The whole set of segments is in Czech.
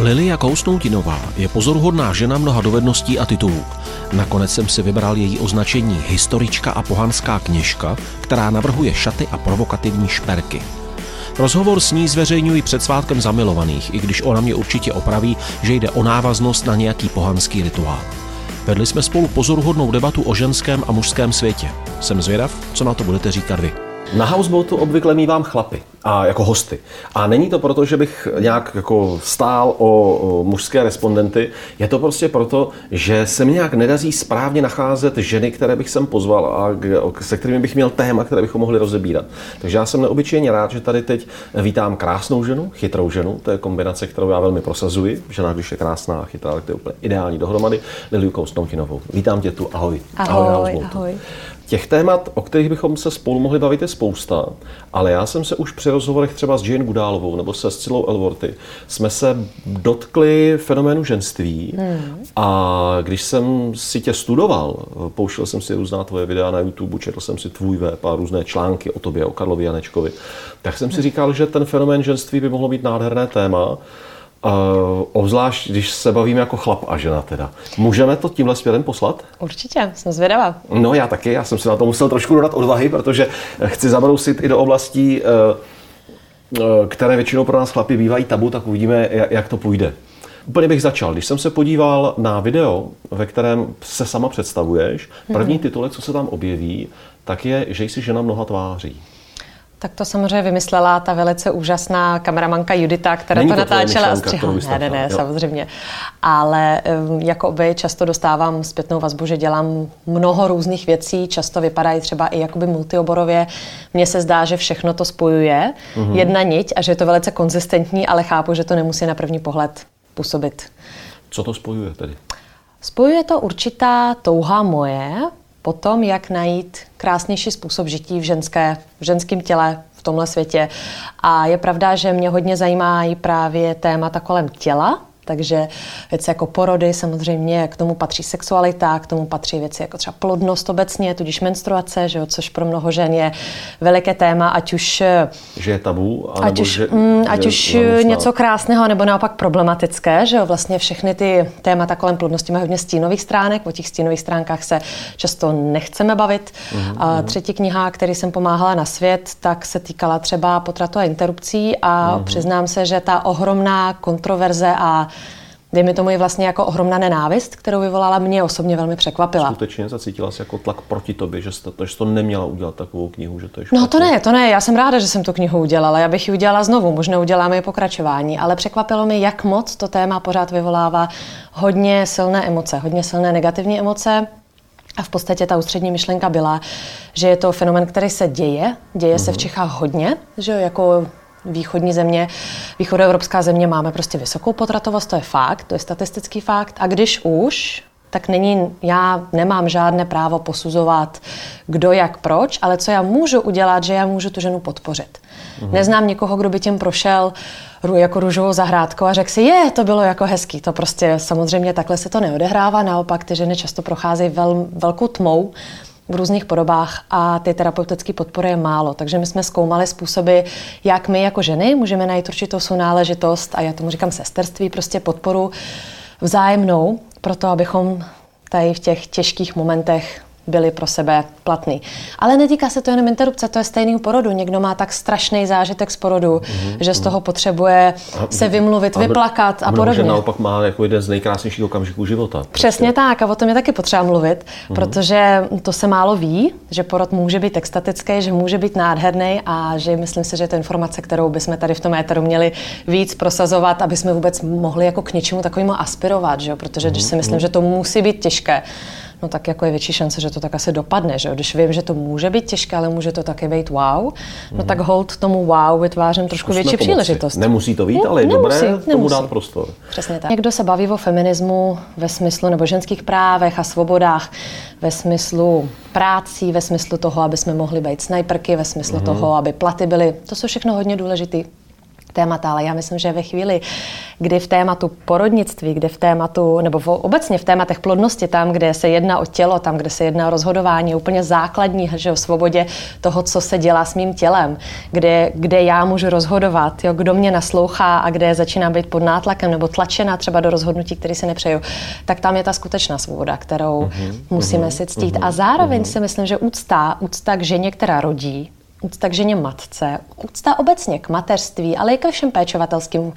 Lilia Kousnoutinová je pozoruhodná žena mnoha dovedností a titulů. Nakonec jsem si vybral její označení historička a pohanská kněžka, která navrhuje šaty a provokativní šperky. Rozhovor s ní zveřejňuji před svátkem zamilovaných, i když ona mě určitě opraví, že jde o návaznost na nějaký pohanský rituál. Vedli jsme spolu pozoruhodnou debatu o ženském a mužském světě. Jsem zvědav, co na to budete říkat vy. Na houseboatu obvykle mývám chlapy a jako hosty. A není to proto, že bych nějak jako stál o, o mužské respondenty, je to prostě proto, že se mi nějak nedaří správně nacházet ženy, které bych sem pozval a se kterými bych měl téma, které bychom mohli rozebírat. Takže já jsem neobyčejně rád, že tady teď vítám krásnou ženu, chytrou ženu, to je kombinace, kterou já velmi prosazuji. Žena, když je krásná a chytrá, tak to je úplně ideální dohromady. Liliu Kousnoutinovou. Vítám tě tu, ahoj. Ahoj, ahoj. ahoj. Těch témat, o kterých bychom se spolu mohli bavit, je spousta, ale já jsem se už při rozhovorech třeba s Jane Goodálovou nebo se Scilou Elworthy jsme se dotkli fenoménu ženství hmm. a když jsem si tě studoval, pouštěl jsem si různá tvoje videa na YouTube, četl jsem si tvůj web a různé články o tobě, o Karlovi Janečkovi, tak jsem si říkal, že ten fenomén ženství by mohlo být nádherné téma Uh, obzvlášť, když se bavíme jako chlap a žena teda. Můžeme to tímhle směrem poslat? Určitě, jsem zvědavá. No já taky, já jsem si na to musel trošku dodat odvahy, protože chci zabrousit i do oblastí, uh, uh, které většinou pro nás chlapi bývají tabu, tak uvidíme, jak to půjde. Úplně bych začal. Když jsem se podíval na video, ve kterém se sama představuješ, první mhm. titulek, co se tam objeví, tak je, že jsi žena mnoha tváří. Tak to samozřejmě vymyslela ta velice úžasná kameramanka Judita, která Není to natáčela a střihla. Ne, ne, ne, jo. samozřejmě. Ale jako by často dostávám zpětnou vazbu, že dělám mnoho různých věcí, často vypadají třeba i jakoby multioborově. Mně se zdá, že všechno to spojuje, mm-hmm. jedna niť a že je to velice konzistentní, ale chápu, že to nemusí na první pohled působit. Co to spojuje tedy? Spojuje to určitá touha moje, potom, jak najít krásnější způsob žití v, ženské, v ženském těle v tomhle světě. A je pravda, že mě hodně zajímají právě témata kolem těla, takže věci jako porody, samozřejmě k tomu patří sexualita, k tomu patří věci jako třeba plodnost obecně, tudíž menstruace, že jo, což pro mnoho žen je veliké téma, ať už... Že je tabu, ať už, že, mm, ať že už něco krásného, nebo naopak problematické, že jo, vlastně všechny ty témata kolem plodnosti mají hodně stínových stránek, o těch stínových stránkách se často nechceme bavit. Mm-hmm. A mhm. třetí kniha, který jsem pomáhala na svět, tak se týkala třeba potratu a interrupcí a mm-hmm. přiznám se, že ta ohromná kontroverze a dejme tomu, je vlastně jako ohromná nenávist, kterou vyvolala mě osobně velmi překvapila. Skutečně zacítila se jako tlak proti tobě, že jsi to, že jsi to neměla udělat takovou knihu, že to je špatně. No to ne, to ne, já jsem ráda, že jsem tu knihu udělala, já bych ji udělala znovu, možná uděláme i pokračování, ale překvapilo mi, jak moc to téma pořád vyvolává hodně silné emoce, hodně silné negativní emoce, a v podstatě ta ústřední myšlenka byla, že je to fenomen, který se děje, děje mm-hmm. se v mhm. Čechách hodně, že jako východní země, východoevropská země máme prostě vysokou potratovost, to je fakt, to je statistický fakt. A když už, tak není, já nemám žádné právo posuzovat, kdo jak proč, ale co já můžu udělat, že já můžu tu ženu podpořit. Mhm. Neznám někoho, kdo by tím prošel jako růžovou zahrádkou a řekl si, je, to bylo jako hezký. To prostě samozřejmě takhle se to neodehrává, naopak ty ženy často procházejí vel, velkou tmou, v různých podobách a ty terapeutické podpory je málo. Takže my jsme zkoumali způsoby, jak my jako ženy můžeme najít určitou sounáležitost a já tomu říkám sesterství, prostě podporu vzájemnou, proto abychom tady v těch těžkých momentech byly pro sebe platný. Ale netýká se to jenom interrupce, to je stejný porodu. Někdo má tak strašný zážitek z porodu, mm-hmm. že z toho potřebuje a, se vymluvit, a, vyplakat a, a podobně. naopak má jako jeden z nejkrásnějších okamžiků života. Prostě. Přesně tak a o tom je taky potřeba mluvit, mm-hmm. protože to se málo ví, že porod může být extatický, že může být nádherný a že myslím si, že to je informace, kterou bychom tady v tom éteru měli víc prosazovat, aby jsme vůbec mohli jako k něčemu takovému aspirovat, že? protože když si myslím, mhm. že to musí být těžké, no tak jako je větší šance, že to tak asi dopadne. Že? Když vím, že to může být těžké, ale může to také být wow, no tak hold tomu wow vytvářím trošku Zkusme větší pomoci. příležitost. Nemusí to být, ale je nemusí, dobré nemusí. tomu dát prostor. Přesně tak. Někdo se baví o feminismu ve smyslu nebo ženských právech a svobodách, ve smyslu prácí, ve smyslu toho, aby jsme mohli být snajperky, ve smyslu mm. toho, aby platy byly. To jsou všechno hodně důležité témata, ale já myslím, že ve chvíli, kdy v tématu porodnictví, kdy v tématu, nebo v, obecně v tématech plodnosti, tam, kde se jedná o tělo, tam, kde se jedná o rozhodování, úplně základní, že o svobodě toho, co se dělá s mým tělem, kde, kde já můžu rozhodovat, jo, kdo mě naslouchá a kde začíná být pod nátlakem nebo tlačena třeba do rozhodnutí, které si nepřeju, tak tam je ta skutečná svoboda, kterou uh-huh, musíme uh-huh, si ctít. Uh-huh, a zároveň uh-huh. si myslím, že úcta, úcta k ženě, která rodí, úcta k ženě matce, úcta obecně k mateřství, ale i ke všem péčovatelským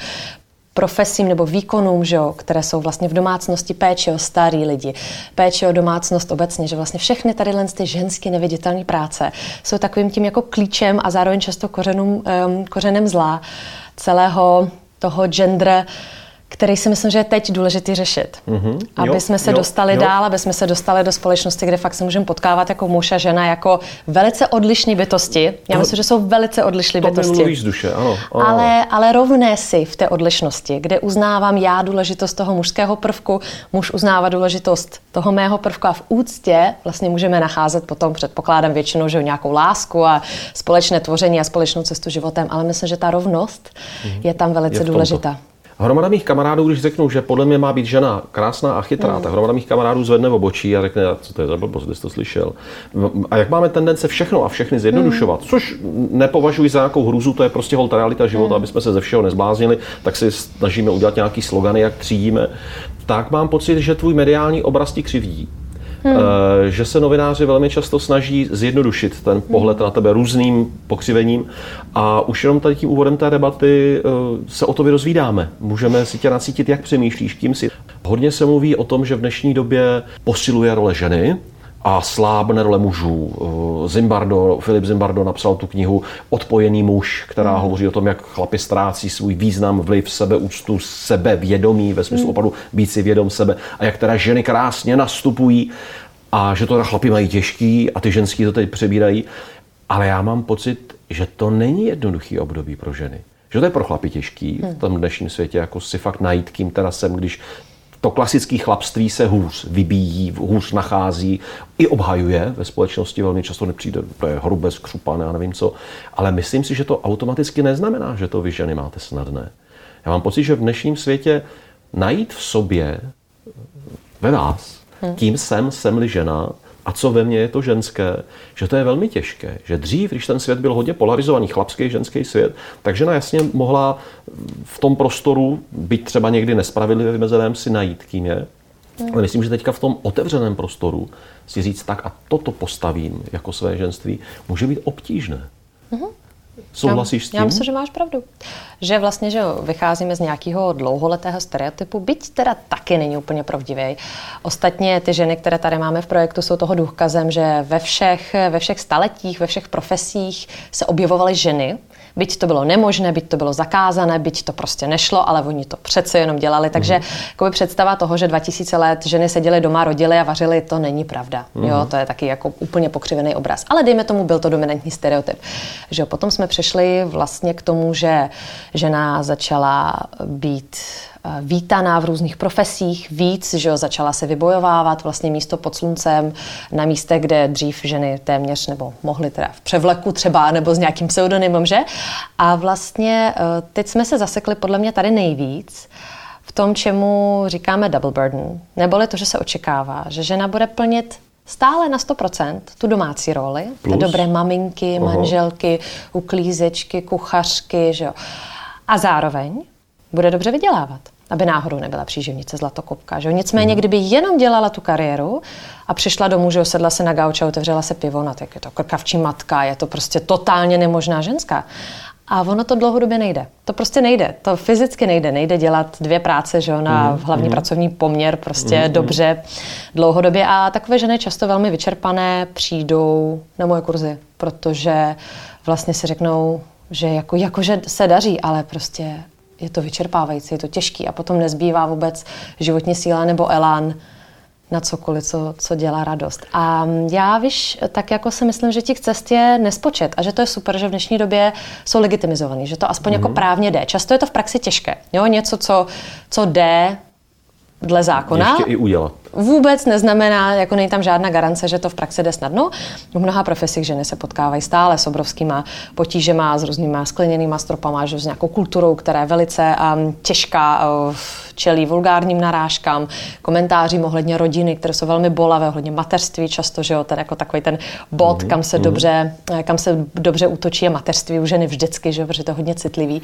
profesím nebo výkonům, že jo, které jsou vlastně v domácnosti péče o starý lidi, péče o domácnost obecně, že vlastně všechny tady ty ženské neviditelné práce jsou takovým tím jako klíčem a zároveň často kořenům, um, kořenem zla celého toho gender který si myslím, že je teď důležitý řešit. Mm-hmm. Aby jo, jsme se jo, dostali jo. dál, aby jsme se dostali do společnosti, kde fakt se můžeme potkávat jako muž a žena, jako velice odlišné bytosti. Já to, myslím, že jsou velice odlišné bytosti. To z duše, ano, ano. Ale, ale rovné si v té odlišnosti, kde uznávám já důležitost toho mužského prvku, muž uznává důležitost toho mého prvku a v úctě vlastně můžeme nacházet potom, předpokládám většinou, že nějakou lásku a společné tvoření a společnou cestu životem, ale myslím, že ta rovnost mm-hmm. je tam velice je důležitá. Hromada mých kamarádů, když řeknu, že podle mě má být žena krásná a chytrá, mm. tak hromada mých kamarádů zvedne v obočí a řekne, co to je za blbost, jsi to slyšel. A jak máme tendence všechno a všechny zjednodušovat, mm. což nepovažuji za nějakou hruzu, to je prostě holta realita života, mm. aby jsme se ze všeho nezbláznili, tak si snažíme udělat nějaký slogany, jak třídíme, tak mám pocit, že tvůj mediální obraz ti křivdí. Hmm. Eh, že se novináři velmi často snaží zjednodušit ten pohled na tebe různým pokřivením a už jenom tady tím úvodem té debaty eh, se o to vyrozvídáme. Můžeme si tě nacítit, jak přemýšlíš, kým si. Hodně se mluví o tom, že v dnešní době posiluje role ženy, a slábne role mužů. Eh, Zimbardo, Filip Zimbardo napsal tu knihu Odpojený muž, která hmm. hovoří o tom, jak chlapi ztrácí svůj význam, vliv, sebeúctu, sebevědomí, ve smyslu hmm. opadu být si vědom sebe a jak teda ženy krásně nastupují a že to na chlapi mají těžký a ty ženský to teď přebírají. Ale já mám pocit, že to není jednoduchý období pro ženy. Že to je pro chlapy těžký v tom dnešním světě, jako si fakt najít, kým teda jsem, když to klasické chlapství se hůř vybíjí, hůř nachází, i obhajuje ve společnosti, velmi často nepřijde, to je hrubé, skřupané, já nevím co, ale myslím si, že to automaticky neznamená, že to vy ženy máte snadné. Já mám pocit, že v dnešním světě najít v sobě, ve vás, hmm. kým jsem, jsem-li žena, a co ve mně je to ženské, že to je velmi těžké. Že dřív, když ten svět byl hodně polarizovaný, chlapský, ženský svět, tak žena jasně mohla v tom prostoru, být třeba někdy nespravedlivě vymezeném, si najít, kým je. Ale myslím, že teďka v tom otevřeném prostoru si říct tak a toto postavím jako své ženství, může být obtížné. Mm-hmm. Souhlasíš s tím? Já myslím, že máš pravdu. Že vlastně, že vycházíme z nějakého dlouholetého stereotypu, byť teda taky není úplně pravdivý. Ostatně ty ženy, které tady máme v projektu, jsou toho důkazem, že ve všech, ve všech staletích, ve všech profesích se objevovaly ženy, byť to bylo nemožné, byť to bylo zakázané, byť to prostě nešlo, ale oni to přece jenom dělali. Takže mm. představa toho, že 2000 let ženy seděly doma, rodily a vařily, to není pravda. Mm. Jo, to je taky jako úplně pokřivený obraz. Ale dejme tomu, byl to dominantní stereotyp. Že potom jsme přešli vlastně k tomu, že žena začala být vítaná v různých profesích víc, že jo, začala se vybojovávat vlastně místo pod sluncem na místech, kde dřív ženy téměř nebo mohly teda v převleku třeba nebo s nějakým pseudonymem, že? A vlastně eh, teď jsme se zasekli podle mě tady nejvíc v tom, čemu říkáme double burden, neboli to, že se očekává, že žena bude plnit stále na 100% tu domácí roli, Plus. ty dobré maminky, Aha. manželky, uklízečky, kuchařky, že jo. A zároveň bude dobře vydělávat aby náhodou nebyla příživnice zlatokopka. Že? Nicméně, kdyby jenom dělala tu kariéru a přišla domů, že sedla se na gauč a otevřela se pivo, no tak je to krkavčí matka, je to prostě totálně nemožná ženská. A ono to dlouhodobě nejde. To prostě nejde. To fyzicky nejde. Nejde dělat dvě práce, že na mm, hlavní mm. pracovní poměr prostě mm, dobře dlouhodobě. A takové ženy často velmi vyčerpané přijdou na moje kurzy, protože vlastně si řeknou, že jako, jakože se daří, ale prostě je to vyčerpávající, je to těžký a potom nezbývá vůbec životní síla nebo elán na cokoliv, co, co dělá radost. A já, víš, tak jako si myslím, že těch cest je nespočet a že to je super, že v dnešní době jsou legitimizovaný, že to aspoň mm-hmm. jako mhm. právně jde. Často je to v praxi těžké. Jo, něco, co, co jde dle zákona. Ještě i udělat. Vůbec neznamená, jako není tam žádná garance, že to v praxi jde snadno. V mnoha profesích ženy se potkávají stále s obrovskýma potížema, s různýma skleněnýma stropama, že s nějakou kulturou, která je velice um, těžká, uh, čelí vulgárním narážkám, komentářím ohledně rodiny, které jsou velmi bolavé, ohledně mateřství často, že jo, ten jako takový ten bod, mm-hmm. kam se mm-hmm. dobře, kam se dobře útočí je mateřství u ženy vždycky, že jo, protože to je hodně citlivý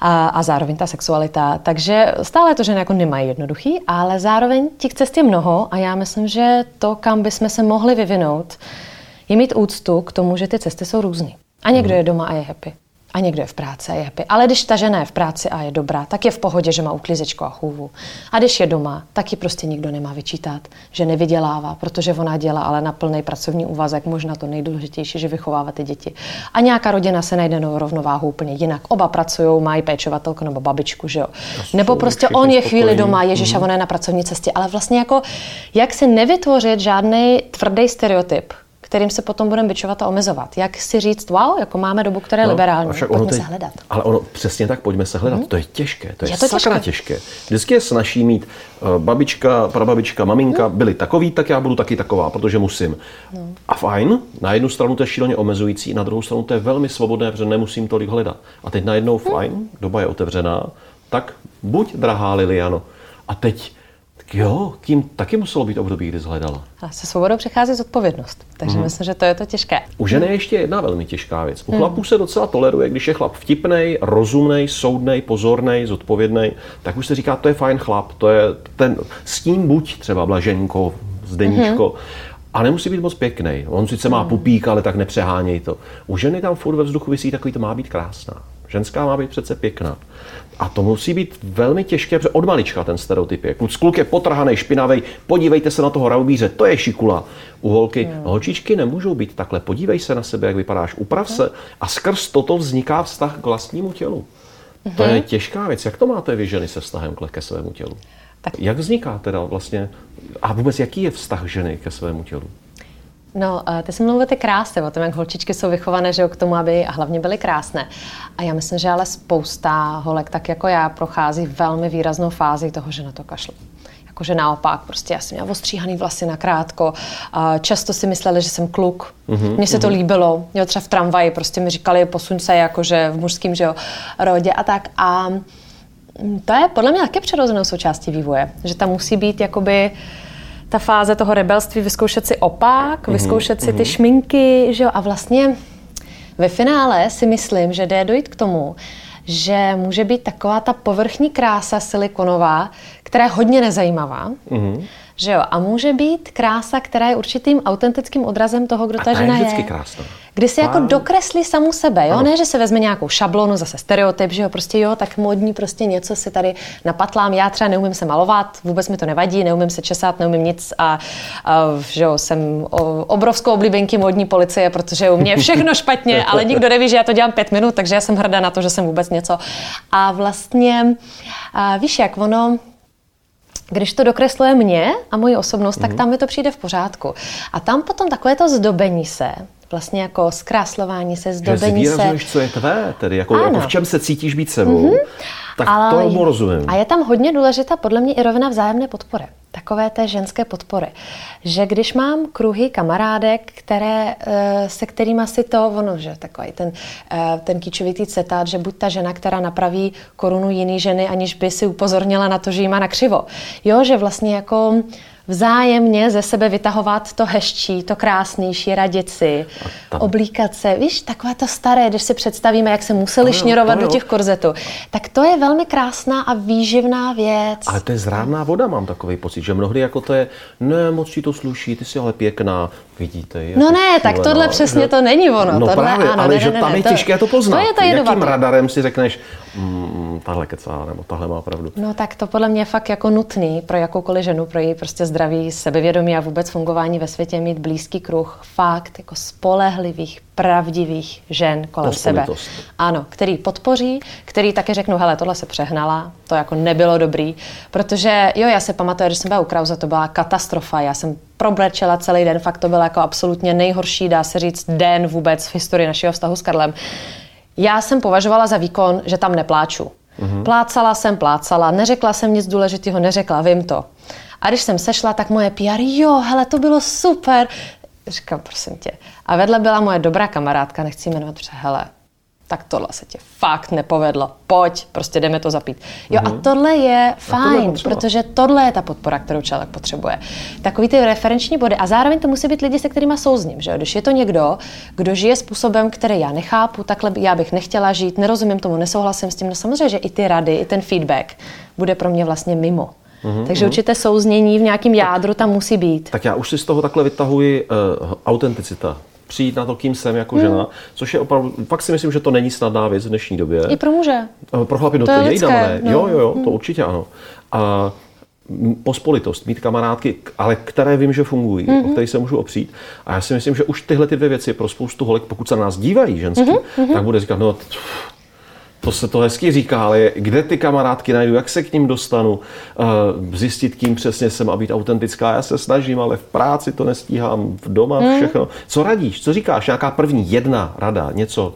a, a zároveň ta sexualita. Takže stále to ženy jako nemají jednoduchý, ale zároveň těch cest je mnoho a já myslím, že to, kam bychom se mohli vyvinout, je mít úctu k tomu, že ty cesty jsou různé. A někdo mhm. je doma a je happy a někdo je v práci a je happy. Ale když ta žena je v práci a je dobrá, tak je v pohodě, že má uklízečku a chůvu. A když je doma, tak ji prostě nikdo nemá vyčítat, že nevydělává, protože ona dělá ale na plný pracovní úvazek, možná to nejdůležitější, že vychovává ty děti. A nějaká rodina se najde na rovnováhu úplně jinak. Oba pracují, mají péčovatelku nebo babičku, že jo. Nebo prostě on je chvíli doma, Ježíš, mm-hmm. a ona je na pracovní cestě. Ale vlastně jako, jak si nevytvořit žádný tvrdý stereotyp, kterým se potom budeme byčovat a omezovat. Jak si říct, wow, jako máme dobu, která je no, liberální, pojďme teď, se hledat. Ale ono, přesně tak, pojďme se hledat. Hmm. To je těžké, to je, je to sakra těžké. těžké. Vždycky je snaží mít uh, babička, prababička, maminka, hmm. byli takový, tak já budu taky taková, protože musím. Hmm. A fajn, na jednu stranu to je šíleně omezující, na druhou stranu to je velmi svobodné, protože nemusím tolik hledat. A teď najednou hmm. fajn, doba je otevřená, tak buď drahá Liliano. A teď Jo, tím taky muselo být období, kdy zhledala. A se svobodou přichází zodpovědnost, takže mm. myslím, že to je to těžké. U ženy je ještě jedna velmi těžká věc. U mm. chlapů se docela toleruje, když je chlap vtipný, rozumný, soudný, pozorný, zodpovědný, tak už se říká, to je fajn chlap, to je ten, s tím buď třeba Blaženko, Zdeníčko, mm. A nemusí být moc pěkný. On sice má mhm. pupík, ale tak nepřeháněj to. U ženy tam furt ve vzduchu vysí takový, to má být krásná. Ženská má být přece pěkná. A to musí být velmi těžké, protože od malička ten stereotyp je. Kluk je potrhaný, špinavý, podívejte se na toho raubíře, to je šikula. U holky, no. holčičky nemůžou být takhle, podívej se na sebe, jak vypadáš, uprav se. A skrz toto vzniká vztah k vlastnímu tělu. Uh-huh. To je mhm. těžká věc. Jak to máte vy ženy se vztahem ke svému tělu? Tak. Jak vzniká teda vlastně, a vůbec jaký je vztah ženy ke svému tělu? No, ty jsi mluvil o té kráse, o tom, jak holčičky jsou vychované, že k tomu, aby hlavně byly krásné. A já myslím, že ale spousta holek, tak jako já, prochází velmi výraznou fázi toho, že na to kašlu. Jakože naopak, prostě já jsem měla ostříhaný vlasy na krátko. Často si mysleli, že jsem kluk. Mm-hmm, Mně se to mm-hmm. líbilo. Jo, třeba v tramvaji prostě mi říkali, posuň se jakože v mužském že jo, rodě a tak. A to je podle mě také přirozenou součástí vývoje, že tam musí být jakoby ta fáze toho rebelství, vyzkoušet si opak, mm-hmm, vyzkoušet si mm-hmm. ty šminky, že jo, a vlastně ve finále si myslím, že jde dojít k tomu, že může být taková ta povrchní krása silikonová, která je hodně nezajímavá, mm-hmm. Že jo, a může být krása, která je určitým autentickým odrazem toho, kdo ta, ta žena je. krásná kdy si jako dokreslí samu sebe, jo? Ne, že se vezme nějakou šablonu, zase stereotyp, že jo, prostě jo, tak modní prostě něco si tady napatlám. Já třeba neumím se malovat, vůbec mi to nevadí, neumím se česat, neumím nic a, a že jo, jsem obrovskou oblíbenky modní policie, protože u mě je všechno špatně, ale nikdo neví, že já to dělám pět minut, takže já jsem hrdá na to, že jsem vůbec něco. A vlastně, a víš jak, ono, když to dokresluje mě a moji osobnost, mm-hmm. tak mhm. tam mi to přijde v pořádku. A tam potom takové to zdobení se, vlastně jako zkráslování se, zdobení že se. co je tvé, tedy jako, jako v čem se cítíš být sebou. Mm-hmm. Tak Ale, tomu rozumím. A je tam hodně důležitá podle mě i rovina vzájemné podpory. Takové té ženské podpory. Že když mám kruhy kamarádek, které, eh, se kterými si to, ono, že takový ten, eh, ten kýčovitý citát, že buď ta žena, která napraví korunu jiný ženy, aniž by si upozornila na to, že jí má na křivo. Jo, že vlastně jako vzájemně ze sebe vytahovat to hezčí, to krásnější, radit si, oblíkat se. Víš, takové to staré, když si představíme, jak se museli ano, šněrovat do těch korzetů. Tak to je velmi krásná a výživná věc. Ale to je zrádná voda, mám takový pocit, že mnohdy jako to je, ne, moc ti to sluší, ty jsi ale pěkná, vidíte. No ne, tak tohle přesně to není ono. No tohle, právě, ano, ale ne, že ne, tam ne, je těžké to poznat. To je ta Jakým radarem si řekneš, mm, tahle kecá, nebo tahle má pravdu. No tak to podle mě je fakt jako nutný pro jakoukoliv ženu, pro její prostě zdraví, sebevědomí a vůbec fungování ve světě mít blízký kruh fakt jako spolehlivých, pravdivých žen kolem sebe. Ano, který podpoří, který také řeknou, hele, tohle se přehnala, to jako nebylo dobrý, protože jo, já se pamatuju, že jsem byla u Krause, to byla katastrofa, já jsem probrečela celý den, fakt to byl jako absolutně nejhorší, dá se říct, den vůbec v historii našeho vztahu s Karlem. Já jsem považovala za výkon, že tam nepláču. Mm-hmm. Plácala jsem, plácala, neřekla jsem nic důležitého, neřekla, vím to. A když jsem sešla, tak moje PR, jo, hele, to bylo super. Říkám, prosím tě. A vedle byla moje dobrá kamarádka, nechci jmenovat, protože hele, tak tohle se ti fakt nepovedlo. Pojď, prostě jdeme to zapít. Jo, mm-hmm. a tohle je fajn, tohle protože tohle je ta podpora, kterou člověk potřebuje. Takový ty referenční body. A zároveň to musí být lidi, se kterými souzním. Že? Když je to někdo, kdo žije způsobem, který já nechápu, takhle já bych nechtěla žít, nerozumím tomu, nesouhlasím s tím, no samozřejmě, že i ty rady, i ten feedback bude pro mě vlastně mimo. Mm-hmm. Takže určité souznění v nějakém jádru tam musí být. Tak já už si z toho takhle vytahuji uh, autenticita přijít na to, kým jsem jako hmm. žena, což je opravdu, fakt si myslím, že to není snadná věc v dnešní době. I pro muže. Pro chlapy, no to, to je lidské, ne. No. Jo, jo, jo, hmm. to určitě ano. A pospolitost, mít kamarádky, ale které vím, že fungují, mm-hmm. o které se můžu opřít. A já si myslím, že už tyhle ty dvě věci pro spoustu holek, pokud se na nás dívají ženský, mm-hmm. tak bude říkat, no to se to hezky říká, ale kde ty kamarádky najdu, jak se k ním dostanu, uh, zjistit, kým přesně jsem a být autentická. Já se snažím, ale v práci to nestíhám, v doma hmm. všechno. Co radíš, co říkáš, nějaká první jedna rada, něco?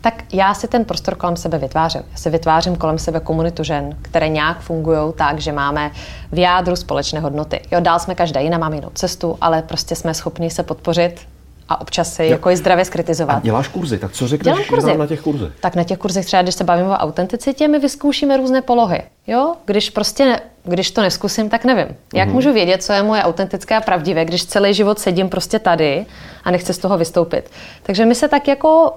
Tak já si ten prostor kolem sebe vytvářím. Já si vytvářím kolem sebe komunitu žen, které nějak fungují tak, že máme v jádru společné hodnoty. Jo, dál jsme každá jiná, máme jinou cestu, ale prostě jsme schopni se podpořit a občas si jako je zdravě skritizovat. A děláš kurzy, tak co řekneš kurzy. na těch kurzech? Tak na těch kurzech třeba, když se bavíme o autenticitě, my vyzkoušíme různé polohy. Jo? Když prostě, ne, když to neskusím, tak nevím. Jak mm-hmm. můžu vědět, co je moje autentické a pravdivé, když celý život sedím prostě tady a nechci z toho vystoupit. Takže my se tak jako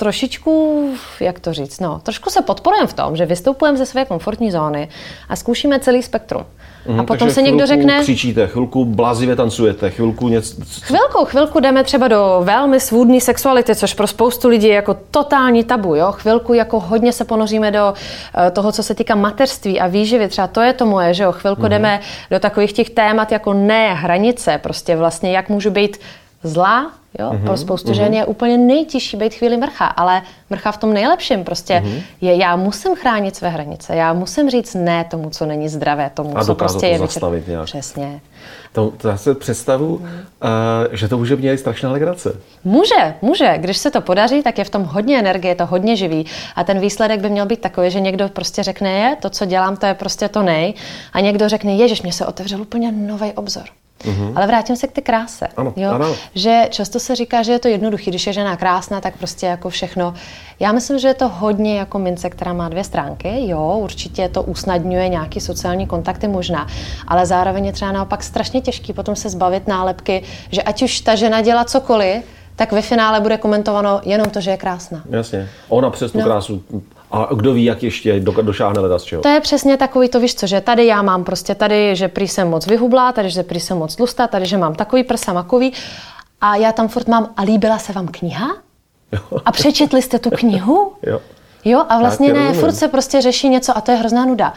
trošičku, jak to říct, no, trošku se podporujeme v tom, že vystupujeme ze své komfortní zóny a zkoušíme celý spektrum. Mm, a potom se někdo řekne... křičíte, chvilku blázivě tancujete, chvilku něco... Chvilku, chvilku jdeme třeba do velmi svůdné sexuality, což pro spoustu lidí je jako totální tabu, jo? Chvilku jako hodně se ponoříme do uh, toho, co se týká mateřství a výživy, třeba to je to moje, že jo? Chvilku mm. jdeme do takových těch témat jako ne hranice, prostě vlastně jak můžu být zlá, Jo? Mm-hmm, Pro spoustu mm-hmm. žen je úplně nejtěžší být chvíli mrcha, ale mrcha v tom nejlepším prostě mm-hmm. je, já musím chránit své hranice, já musím říct ne tomu, co není zdravé, tomu, A co prostě to je zastavit nějak. Přesně. To, to já si představu, mm. uh, že to může být strašná legrace. Může, může. Když se to podaří, tak je v tom hodně energie, je to hodně živý. A ten výsledek by měl být takový, že někdo prostě řekne, je, to, co dělám, to je prostě to nej. A někdo řekne, ježiš, mě se otevřel úplně nový obzor. Mm-hmm. Ale vrátím se k té kráse. Ano, jo? Ano. Že často se říká, že je to jednoduché, když je žena krásná, tak prostě jako všechno. Já myslím, že je to hodně jako mince, která má dvě stránky. Jo, určitě to usnadňuje nějaký sociální kontakty možná, ale zároveň je třeba naopak strašně těžký potom se zbavit nálepky, že ať už ta žena dělá cokoliv, tak ve finále bude komentováno jenom to, že je krásná. Jasně. Ona přes tu no. krásu a kdo ví, jak ještě do, došáhne leda z čeho. To je přesně takový to, víš co, že tady já mám prostě tady, že prý jsem moc vyhublá, tady, že prý jsem moc tlustá, tady, že mám takový prsa, makový. A já tam furt mám, a líbila se vám kniha? Jo. A přečetli jste tu knihu? jo. Jo, a vlastně ne, rozumím. furt se prostě řeší něco a to je hrozná nuda.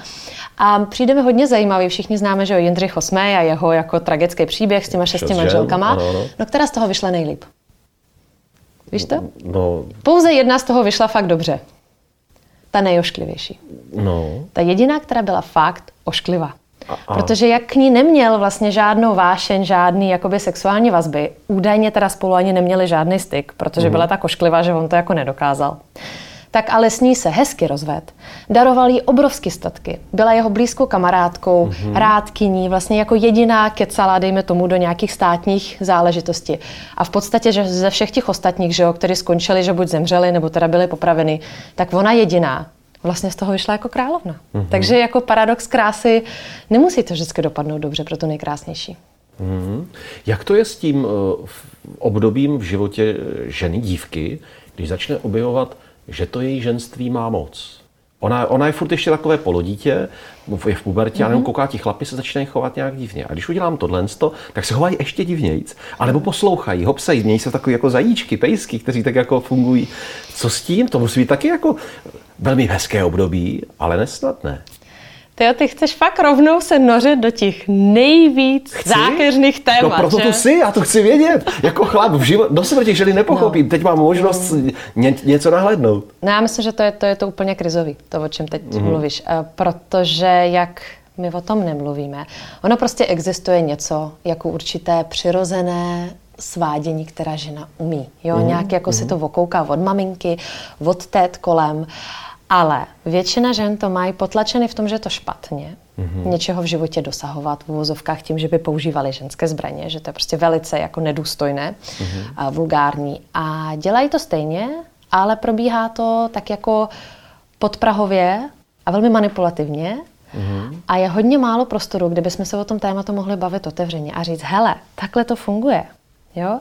A přijde mi hodně zajímavý, všichni známe, že jo, Jindřich VIII a jeho jako tragický příběh s těma šesti manželkama, ano, ano. no která z toho vyšla nejlíp? Víš to? No. Pouze jedna z toho vyšla fakt dobře ta nejošklivější. No. Ta jediná, která byla fakt ošklivá. A, a. Protože jak k ní neměl vlastně žádnou vášeň, žádný jakoby sexuální vazby, údajně teda spolu ani neměli žádný styk, protože mm. byla tak ošklivá, že on to jako nedokázal. Tak ale s ní se hezky rozved. Daroval jí obrovské statky. Byla jeho blízkou kamarádkou, mm-hmm. rádkyní, vlastně jako jediná kecala, dejme tomu, do nějakých státních záležitostí. A v podstatě, že ze všech těch ostatních, že jo, kteří skončili, že buď zemřeli, nebo teda byli popraveni, tak ona jediná vlastně z toho vyšla jako královna. Mm-hmm. Takže jako paradox krásy nemusí to vždycky dopadnout dobře pro to nejkrásnější. Mm-hmm. Jak to je s tím uh, obdobím v životě ženy, dívky, když začne objevovat že to její ženství má moc. Ona, ona je furt ještě takové polodítě, je v pubertě, mm-hmm. a jenom kouká, ti chlapi se začínají chovat nějak divně. A když udělám tohle, tak se chovají ještě divnějíc. A nebo poslouchají, hopsají, mějí se takový jako zajíčky, pejsky, kteří tak jako fungují. Co s tím? To musí být taky jako velmi hezké období, ale nesnadné. Ty, ty chceš fakt rovnou se nořit do těch nejvíc chci? zákeřných témat, No proto že? tu jsi, já to chci vědět. Jako chlap v život, do smrti ženy nepochopím. No. Teď mám možnost mm. ně, něco nahlédnout. No já myslím, že to je to, je to úplně krizový, to, o čem teď mm. mluvíš. Eh, protože jak my o tom nemluvíme. Ono prostě existuje něco jako určité přirozené svádění, která žena umí. Jo? Mm. Nějak jako mm. si to okouká od maminky, od tét kolem Ale většina žen to mají potlačený v tom, že je to špatně. Mm-hmm. Něčeho v životě dosahovat v uvozovkách tím, že by používali ženské zbraně, že to je prostě velice jako nedůstojné mm-hmm. a vulgární. A dělají to stejně, ale probíhá to tak jako podprahově a velmi manipulativně. Mm-hmm. A je hodně málo prostoru, kde bychom se o tom tématu mohli bavit otevřeně a říct, hele, takhle to funguje. Jo?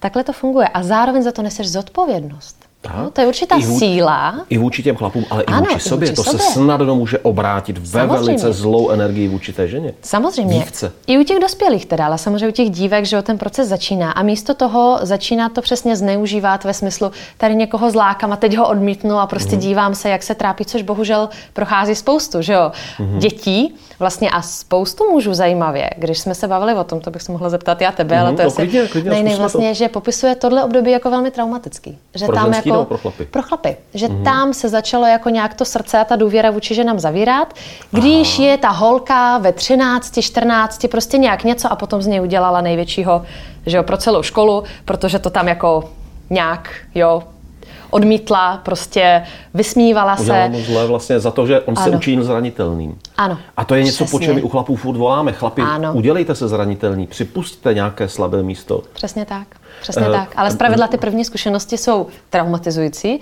Takhle to funguje. A zároveň za to neseš zodpovědnost. No, to je určitá I vů, síla. I vůči těm chlapům, ale ano, i vůči sobě. I vůči to sobě. se snadno může obrátit ve samozřejmě. velice zlou energii vůči té ženě. Samozřejmě. Dívce. I u těch dospělých teda, ale samozřejmě u těch dívek, že ten proces začíná. A místo toho začíná to přesně zneužívat ve smyslu, tady někoho zlákám a teď ho odmítnu a prostě mm. dívám se, jak se trápí, což bohužel prochází spoustu, že jo, mm. dětí vlastně a spoustu mužů zajímavě. Když jsme se bavili o tom, to bych se mohla zeptat já tebe, mm. ale to je no, klidně, klidně, nej, vlastně, to. že popisuje tohle období jako velmi traumatický. Že Pro tam jako jako pro chlapy. Pro chlapy. Že mm-hmm. tam se začalo jako nějak to srdce a ta důvěra vůči ženám zavírat. Když Aha. je ta holka ve 13, 14, prostě nějak něco a potom z něj udělala největšího, že jo, pro celou školu, protože to tam jako nějak, jo, odmítla, prostě vysmívala Udělala se. mu zle vlastně za to, že on ano. se učinil zranitelným. Ano. A to je něco, Přesně. po čem my u chlapů furt voláme. Chlapi, ano. udělejte se zranitelný, připustíte nějaké slabé místo. Přesně tak. Přesně uh, tak. Ale zpravidla ty první zkušenosti jsou traumatizující,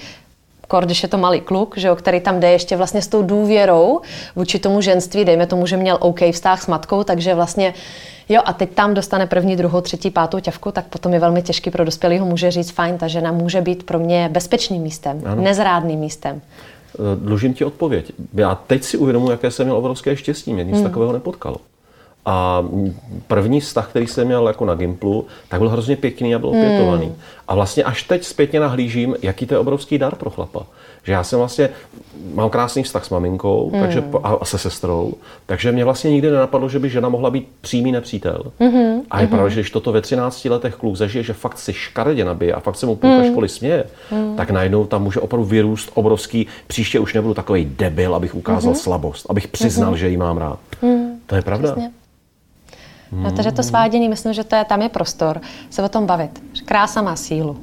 kor, když je to malý kluk, že jo, který tam jde ještě vlastně s tou důvěrou vůči tomu ženství, dejme tomu, že měl OK vztah s matkou, takže vlastně jo, a teď tam dostane první, druhou, třetí, pátou ťavku, tak potom je velmi těžký pro dospělého muže říct, fajn, ta žena může být pro mě bezpečným místem, ano. nezrádným místem. Eh, dlužím ti odpověď. Já teď si uvědomuji, jaké jsem měl obrovské štěstí. Mě nic hmm. takového nepotkalo. A první vztah, který jsem měl jako na Gimplu, tak byl hrozně pěkný a byl opětovaný. Hmm. A vlastně až teď zpětně nahlížím, jaký to je obrovský dar pro chlapa. Že já jsem vlastně, mám krásný vztah s maminkou hmm. takže, a se sestrou, takže mě vlastně nikdy nenapadlo, že by žena mohla být přímý nepřítel. Hmm. A je hmm. pravda, že když toto ve 13 letech kluk zažije, že fakt si škaredě nabije a fakt se mu půlka hmm. školy směje, hmm. tak najednou tam může opravdu vyrůst obrovský, příště už nebudu takový debil, abych ukázal hmm. slabost, abych přiznal, hmm. že ji mám rád. Hmm. To je pravda. Přesně. Protože to svádění, myslím, že to je, tam je prostor se o tom bavit. Krása má sílu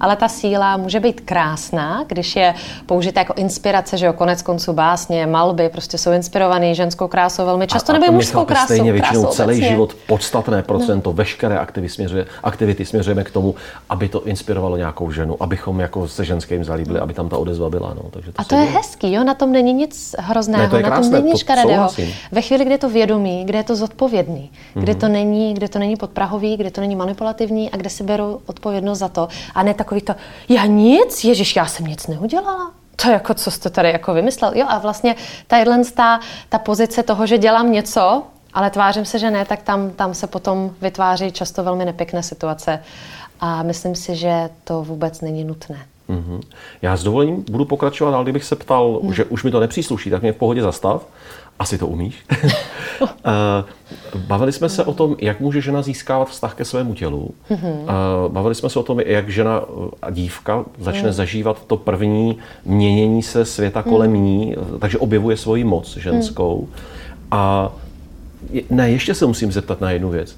ale ta síla může být krásná, když je použita jako inspirace, že jo, konec konců básně, malby, prostě jsou inspirovaný ženskou krásou velmi často, nebo mužskou krásou. Stejně většinou krásou celý obecně. život podstatné procento, no. veškeré aktivity, směřuje, aktivity směřujeme k tomu, aby to inspirovalo nějakou ženu, abychom jako se ženským zalíbili, aby tam ta odezva byla. No. Takže to a to je hezký, jo, na tom není nic hrozného, ne, to je krásné, na tom není škaredého. Ve chvíli, kdy je to vědomí, kde je to zodpovědný, mm-hmm. kde, to není, kde to není podprahový, kde to není manipulativní a kde si berou odpovědnost za to a ne tak takový to, já nic, ježiš, já jsem nic neudělala. To jako, co jste tady jako vymyslel. Jo, a vlastně tadyhle ta, ta pozice toho, že dělám něco, ale tvářím se, že ne, tak tam, tam se potom vytváří často velmi nepěkné situace. A myslím si, že to vůbec není nutné. Mm-hmm. Já s dovolením budu pokračovat, ale kdybych se ptal, mm. že už mi to nepřísluší, tak mě v pohodě zastav. Asi to umíš. Eh, bavili jsme se o tom, jak může žena získávat vztah ke svému tělu. Mm-hmm. Bavili jsme se o tom, jak žena a dívka začne mm. zažívat to první měnění se světa kolem mm. ní, takže objevuje svoji moc ženskou. Mm. A ne, ještě se musím zeptat na jednu věc.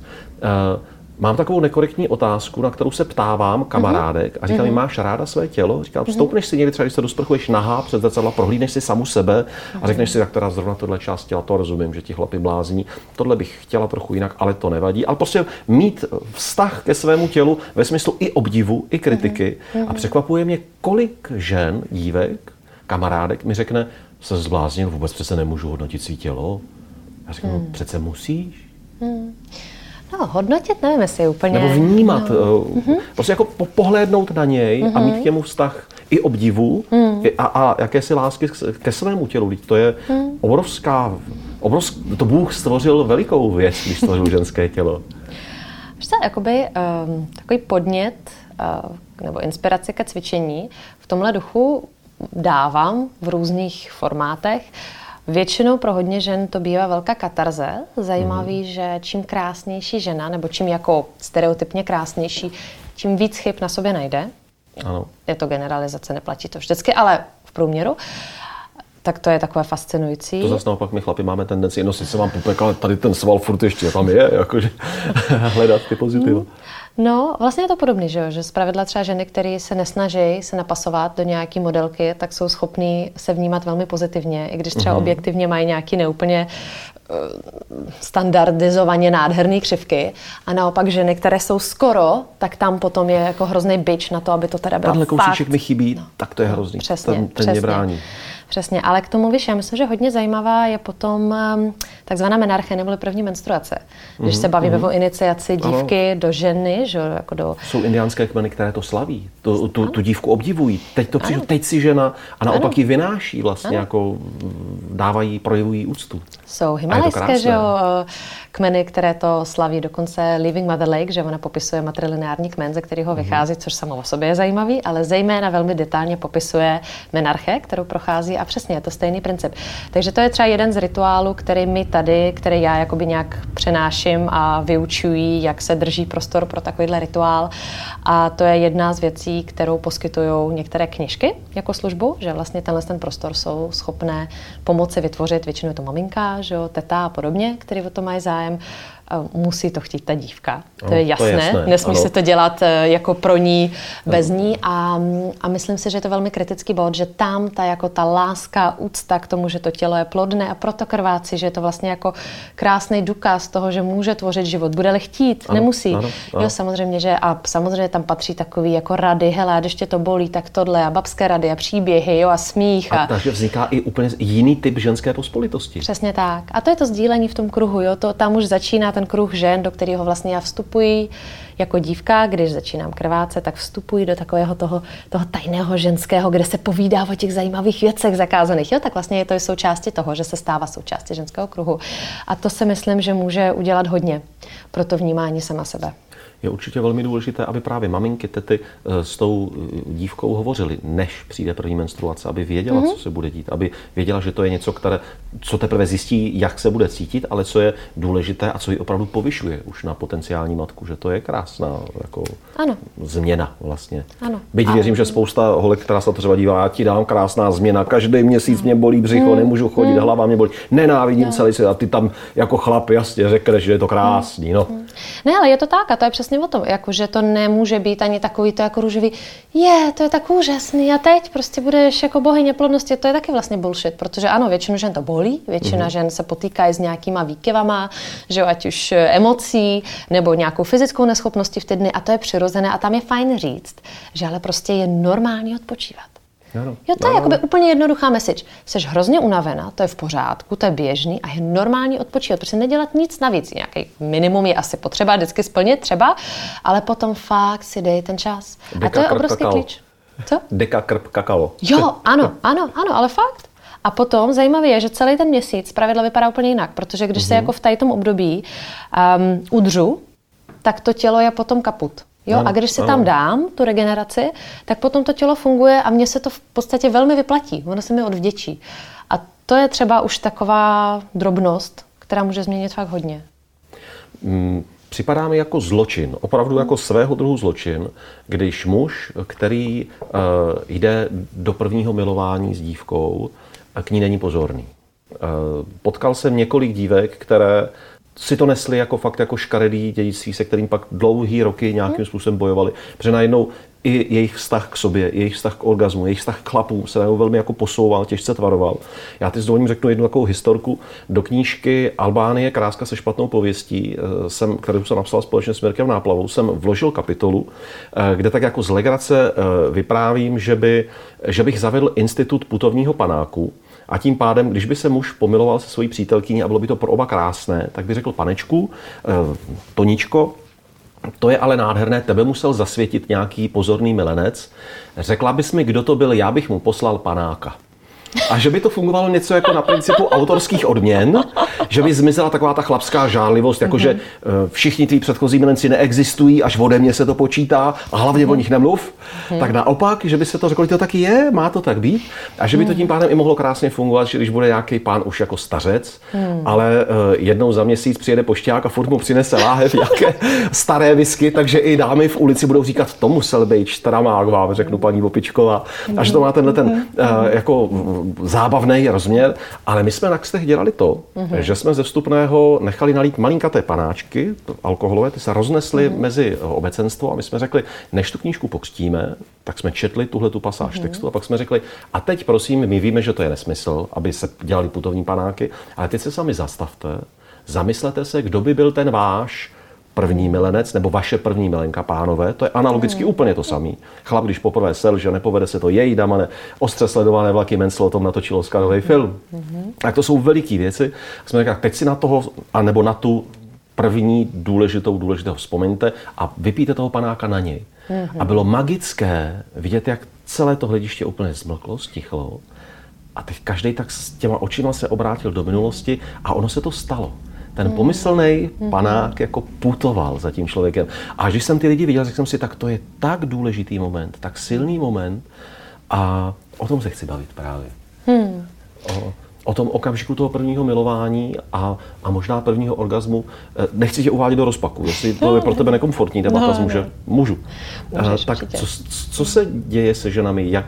Mám takovou nekorektní otázku, na kterou se ptávám kamarádek a říkám, mm-hmm. máš ráda své tělo? Říkám, mm-hmm. stoupneš si někdy třeba, když se dosprchuješ nahá před zrcadla, prohlídneš si samu sebe a řekneš si, tak teda zrovna tohle část těla, to rozumím, že ti chlapi blázní, tohle bych chtěla trochu jinak, ale to nevadí. Ale prostě mít vztah ke svému tělu ve smyslu i obdivu, i kritiky mm-hmm. a překvapuje mě, kolik žen, dívek, kamarádek mi řekne, se zbláznil, vůbec přece nemůžu hodnotit svý tělo. Já řeknu, mm. no, přece musíš. Mm. No, hodnotit nevím, jestli úplně... Nebo vnímat, no. uh, prostě jako po, pohlédnout na něj uh-huh. a mít k němu vztah i obdivu uh-huh. a, a jakési lásky ke svému tělu. To je uh-huh. obrovská, obrovsk, to Bůh stvořil velikou věc, když stvořil ženské tělo. Víš jakoby um, takový podnět uh, nebo inspiraci ke cvičení v tomhle duchu dávám v různých formátech. Uh, Většinou pro hodně žen to bývá velká katarze. Zajímavý, mm. že čím krásnější žena, nebo čím jako stereotypně krásnější, tím víc chyb na sobě najde. Ano. Je to generalizace, neplatí to vždycky, ale v průměru. tak to je takové fascinující. To zase naopak my chlapi máme tendenci, no sice mám pupek, ale tady ten sval furt ještě tam je, jakože hledat ty pozitiva. No, vlastně je to podobné, že, jo? že zpravidla třeba ženy, které se nesnaží se napasovat do nějaké modelky, tak jsou schopní se vnímat velmi pozitivně, i když třeba mm-hmm. objektivně mají nějaký neúplně eh, standardizovaně nádherné křivky a naopak ženy, které jsou skoro, tak tam potom je jako hrozný byč na to, aby to teda bylo fakt. kousíček mi chybí, no. tak to je hrozný. Přesně, ten, ten přesně. mě brání. Přesně, ale k tomu víš, já myslím, že hodně zajímavá je potom um, takzvaná menarche neboli první menstruace. Když Mhm, se bavíme o iniciaci dívky do ženy, že, jako do Jsou indiánské kmeny, které to slaví, tu, tu, tu dívku obdivují. Teď to přijde, teď si žena a naopak ji vynáší vlastně, jako dávají, projevují úctu. Jsou himalajské, že jo, eh, kmeny, které to slaví, dokonce Living Mother Lake, že ona popisuje matrilineární kmen, ze kterého Mhm. vychází, což samo o sobě je zajímavý, ale zejména velmi detailně popisuje menarche, kterou prochází a přesně je to stejný princip. Takže to je třeba jeden z rituálů, který my tady, který já jakoby nějak přenáším a vyučuji, jak se drží prostor pro takovýhle rituál. A to je jedna z věcí, kterou poskytují některé knižky jako službu, že vlastně tenhle ten prostor jsou schopné pomoci vytvořit, většinou je to maminka, že jo, teta a podobně, který o to mají zájem. A Musí to chtít ta dívka, to Ano, je to jasné, je jasné, nesmí ano. se to dělat eh, jako pro ní, bez ní a, a myslím si, že je to velmi kritický bod, že tam ta jako ta láska, úcta k tomu, že to tělo je plodné a proto krvácí, že je to vlastně jako krásný důkaz toho, že může tvořit život, bude-li chtít, Ano, nemusí. ano, ano. Jo, samozřejmě, že a samozřejmě tam patří takový jako rady, hele, a když tě to bolí, tak tohle a babské rady a příběhy, jo, a smích. A A, takže vzniká i úplně jiný typ ženské pospolitosti. Přesně tak. A to je to sdílení v tom kruhu, jo. To, tam už začíná ten kruh žen, do kterého vlastně já vstupuji jako dívka, když začínám krvácet, tak vstupuji do takového toho, toho tajného ženského, kde se povídá o těch zajímavých věcech zakázaných. Jo, tak vlastně je to i součástí toho, že se stává součástí ženského kruhu. A to si myslím, že může udělat hodně pro to vnímání sama sebe. Je určitě velmi důležité, aby právě maminky, tety eh, s tou eh, dívkou hovořili, než přijde první menstruace, aby věděla, mm-hmm. co se bude dít, aby věděla, že to je něco, které, co teprve zjistí, jak se bude cítit, ale co je důležité a co ji opravdu povyšuje už na potenciální matku, že to je krásná jako Ano. změna vlastně. Ano. Byť A- věřím, že spousta holek, která se třeba dívá, já ti dám krásná změna, každý měsíc mě bolí břicho, nemůžu chodit, hlava mě bolí, nenávidím celý svět a ty tam jako chlap jasně řekneš, že je to krásný, no. Ne, ale je to tak a to je přesně o tom, jako, že to nemůže být ani takový to jako růžový, je, to je tak úžasný a teď prostě budeš jako bohyně plodnosti, to je taky vlastně bullshit, protože ano, většinu žen to bolí, většina mm-hmm. žen se potýká s nějakýma výkyvama, že jo, ať už eh, emocí nebo nějakou fyzickou neschopností v ty dny a to je přirozené a tam je fajn říct, že ale prostě je normální odpočívat. Ano. Jo, to je Ano. jakoby úplně jednoduchá message. Jsi hrozně unavená, to je v pořádku, to je běžný a je normální odpočívat, protože nedělat nic navíc. Nějaký minimum je asi potřeba vždycky splnit třeba, ale potom fakt si dej ten čas. a Deka to je krp obrovský kakao. klíč. Co? Deka krp kakao. Jo, ano, ano, ano, ale fakt. A potom zajímavé je, že celý ten měsíc pravidla vypadá úplně jinak, protože když se jako v tady tom období um, udřu, tak to tělo je potom kaput. Jo? Ano, a když si ano. tam dám tu regeneraci, tak potom to tělo funguje a mně se to v podstatě velmi vyplatí. Ono se mi odvděčí. A to je třeba už taková drobnost, která může změnit fakt hodně. Mm, Připadá mi jako zločin, opravdu jako svého druhu zločin, když muž, který uh, jde do prvního milování s dívkou, a k ní není pozorný. Uh, potkal jsem několik dívek, které si to nesli jako fakt jako škaredý dědictví, se kterým pak dlouhý roky nějakým způsobem bojovali, protože najednou i jejich vztah k sobě, jejich vztah k orgazmu, jejich vztah k chlapům se najednou velmi jako posouval, těžce tvaroval. Já teď s dovolím řeknu jednu takovou historku. Do knížky Albánie kráska se špatnou pověstí, eh, jsem, kterou jsem napsal společně s Mirkem Náplavou, jsem vložil kapitolu, eh, kde tak jako z legrace eh, vyprávím, že, by, že bych zavedl institut putovního panáku, a tím pádem, když by se muž pomiloval se svojí přítelkyní a bylo by to pro oba krásné, tak by řekl panečku, eh, Toníčko, to je ale nádherné, tebe musel zasvětit nějaký pozorný milenec. Řekla bys mi, kdo to byl, já bych mu poslal panáka. A že by to fungovalo něco jako na principu autorských odměn, že by zmizela taková ta chlapská žárlivost, jako že eh, všichni tví předchozí milenci neexistují, až ode mě se to počítá a hlavně o nich nemluv. Tak naopak, že by se to řeklo, že to taky je, má to tak být. A že by to tím pádem i mohlo krásně fungovat, že když bude nějaký pán už jako stařec, ale eh, jednou za měsíc přijede pošťák a furt mu přinese láhev nějaké staré whisky, takže i dámy v ulici budou říkat, to musel být čtramák vám, řeknu paní Vopičková. A že to má tenhle ten eh, jako zábavný rozměr, ale my jsme na kstech dělali to, mm-hmm. že jsme ze vstupného nechali nalít malinkaté panáčky alkoholové, ty se roznesly mm-hmm. mezi obecenstvo a my jsme řekli, než tu knížku pokřtíme, tak jsme četli tuhle tu pasáž mm-hmm. textu a pak jsme řekli, a teď prosím, my víme, že to je nesmysl, aby se dělali putovní panáky, ale teď se sami zastavte, zamyslete se, kdo by byl ten váš první milenec nebo vaše první milenka, pánové, to je analogicky mm. úplně to samý. Chlap, když poprvé že nepovede se to její damane, ostře sledované vlaky Mensel o tom natočil Oscarový film. Mm-hmm. Tak to jsou veliké věci. Jsme říkali, teď si na toho, anebo na tu první důležitou, důležitou vzpomeňte a vypíte toho panáka na něj. Mm-hmm. A bylo magické vidět, jak celé to hlediště úplně zmlklo, stichlo. A teď každý tak s těma očima se obrátil do minulosti a ono se to stalo ten hmm. pomyslný hmm. panák jako putoval za tím člověkem. A když jsem ty lidi viděl, řekl jsem si, tak to je tak důležitý moment, tak silný moment a o tom se chci bavit právě. Hmm. O, o tom okamžiku toho prvního milování a, a možná prvního orgazmu. Eh, nechci tě uvádět do rozpaku, jestli to je pro tebe nekomfortní debata no, muže, no. můžu. Můžeš, tak co, co se děje se ženami, jak,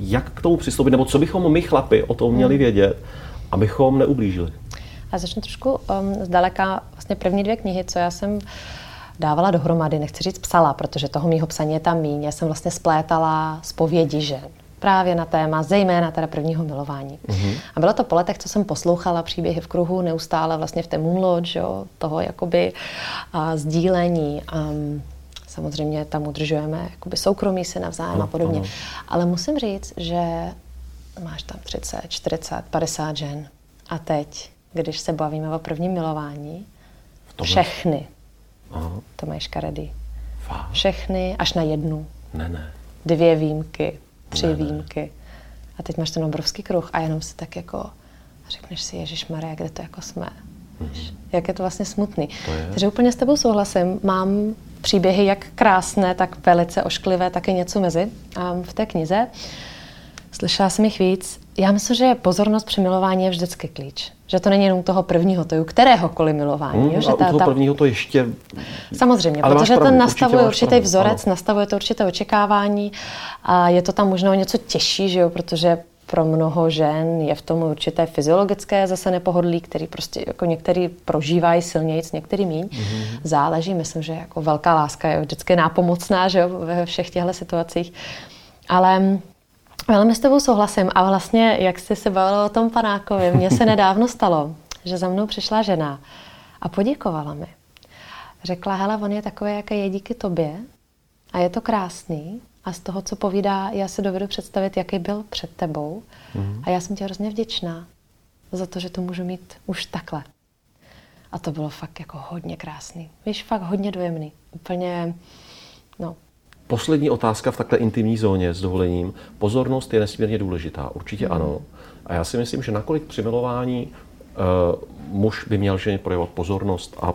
jak k tomu přistoupit, nebo co bychom my chlapi o tom měli hmm. vědět, abychom neublížili? A začnu trošku um, zdaleka vlastně první dvě knihy, co já jsem dávala dohromady, nechci říct psala, protože toho mýho psaní je tam míň. Já jsem vlastně splétala zpovědi žen právě na téma, zejména teda prvního milování. Mm-hmm. A bylo to po letech, co jsem poslouchala příběhy v kruhu, neustále vlastně v té Moonlodge, jo, toho jakoby a, sdílení. A, samozřejmě tam udržujeme jakoby soukromí se navzájem no, a podobně. No. Ale musím říct, že máš tam 30, 40, 50 žen. A teď když se bavíme o prvním milování, všechny Aha. to mají škaredý. Fakt? Všechny až na jednu. Ne, ne. Dvě výjimky, tři ne, výjimky. Ne. A teď máš ten obrovský kruh a jenom si tak jako řekneš si, Ježíš Maria, kde to jako jsme. Mm-hmm. Jak je to vlastně smutný. To je. Takže úplně s tebou souhlasím. Mám příběhy jak krásné, tak velice ošklivé, taky něco mezi um, v té knize. Slyšela jsem jich víc. Já myslím, že pozornost při milování je vždycky klíč. Že to není jenom toho prvního, to je u kteréhokoliv milování. Hmm, jo? Že a ta, u toho ta... prvního to ještě... Samozřejmě, Ale protože ten nastavuje určitý pravdu, vzorec, ano. nastavuje to určité očekávání a je to tam možná něco těžší, že jo? protože pro mnoho žen je v tom určité fyziologické zase nepohodlí, který prostě jako některý prožívají silněji, některý míň. Mm-hmm. Záleží, myslím, že jako velká láska je vždycky nápomocná, že jo, ve všech těchto situacích. Ale Velmi s tebou souhlasím a vlastně, jak jsi se bavila o tom panákovi, mně se nedávno stalo, že za mnou přišla žena a poděkovala mi. Řekla, hele, on je takový, jaký je díky tobě a je to krásný a z toho, co povídá, já si dovedu představit, jaký byl před tebou mm-hmm. a já jsem ti hrozně vděčná za to, že to můžu mít už takhle. A to bylo fakt jako hodně krásný. Víš, fakt hodně dojemný. Úplně, no, Poslední otázka v takhle intimní zóně s dovolením. Pozornost je nesmírně důležitá, určitě mm. ano. A já si myslím, že nakolik při milování uh, muž by měl ženě projevovat pozornost a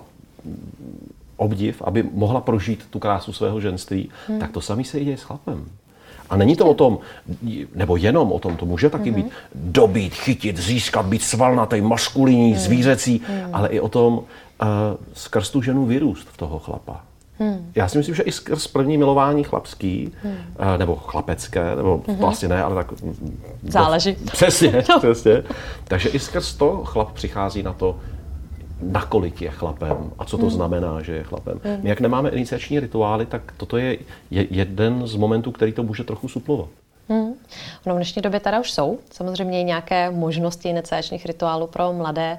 obdiv, aby mohla prožít tu krásu svého ženství, mm. tak to samý se i děje s chlapem. A není to o tom, nebo jenom o tom, to může taky mm-hmm. být dobít, chytit, získat, být svalnatý, maskulinní, mm. zvířecí, mm. ale i o tom uh, skrz tu ženu vyrůst v toho chlapa. Hmm. Já si myslím, že i skrz první milování chlapský, hmm. nebo chlapecké, nebo hmm. vlastně ne, ale tak... Záleží. Přesně, no. přesně. Takže i skrz to chlap přichází na to, nakolik je chlapem a co to hmm. znamená, že je chlapem. Hmm. My jak nemáme iniciační rituály, tak toto je jeden z momentů, který to může trochu suplovat. No, v dnešní době teda už jsou samozřejmě nějaké možnosti iniciačních rituálů pro mladé,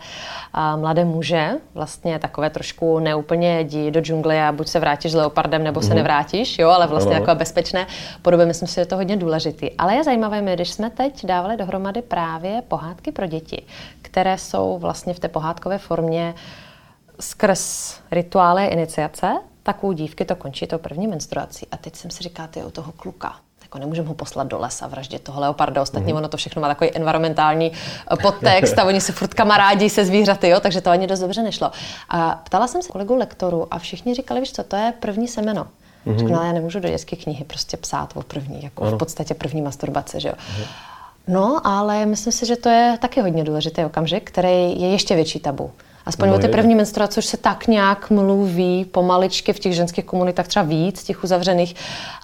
a mladé muže. Vlastně takové trošku neúplně jdi do džungle a buď se vrátíš s leopardem, nebo se mm. nevrátíš, jo, ale vlastně takové bezpečné podobě. Myslím si, že je to hodně důležitý. Ale je zajímavé, my, když jsme teď dávali dohromady právě pohádky pro děti, které jsou vlastně v té pohádkové formě skrz rituály iniciace, tak u dívky to končí to první menstruací. A teď jsem si říká, ty u toho kluka, jako nemůžeme ho poslat do lesa, vraždit toho leoparda. Ostatně mm. ono to všechno má takový environmentální eh, podtext a oni se furt kamarádí se zvířaty, jo, takže to ani dost dobře nešlo. A ptala jsem se kolegu lektoru a všichni říkali, víš co, to je první semeno. Mm-hmm. Řekl, no, já nemůžu do dětské knihy prostě psát o první, jako ano. v podstatě první masturbace, že jo. Mm-hmm. No, ale myslím si, že to je taky hodně důležitý okamžik, který je ještě větší tabu. Aspoň No o ty je. první menstruace, což se tak nějak mluví pomaličky v těch ženských komunitách třeba víc, těch uzavřených,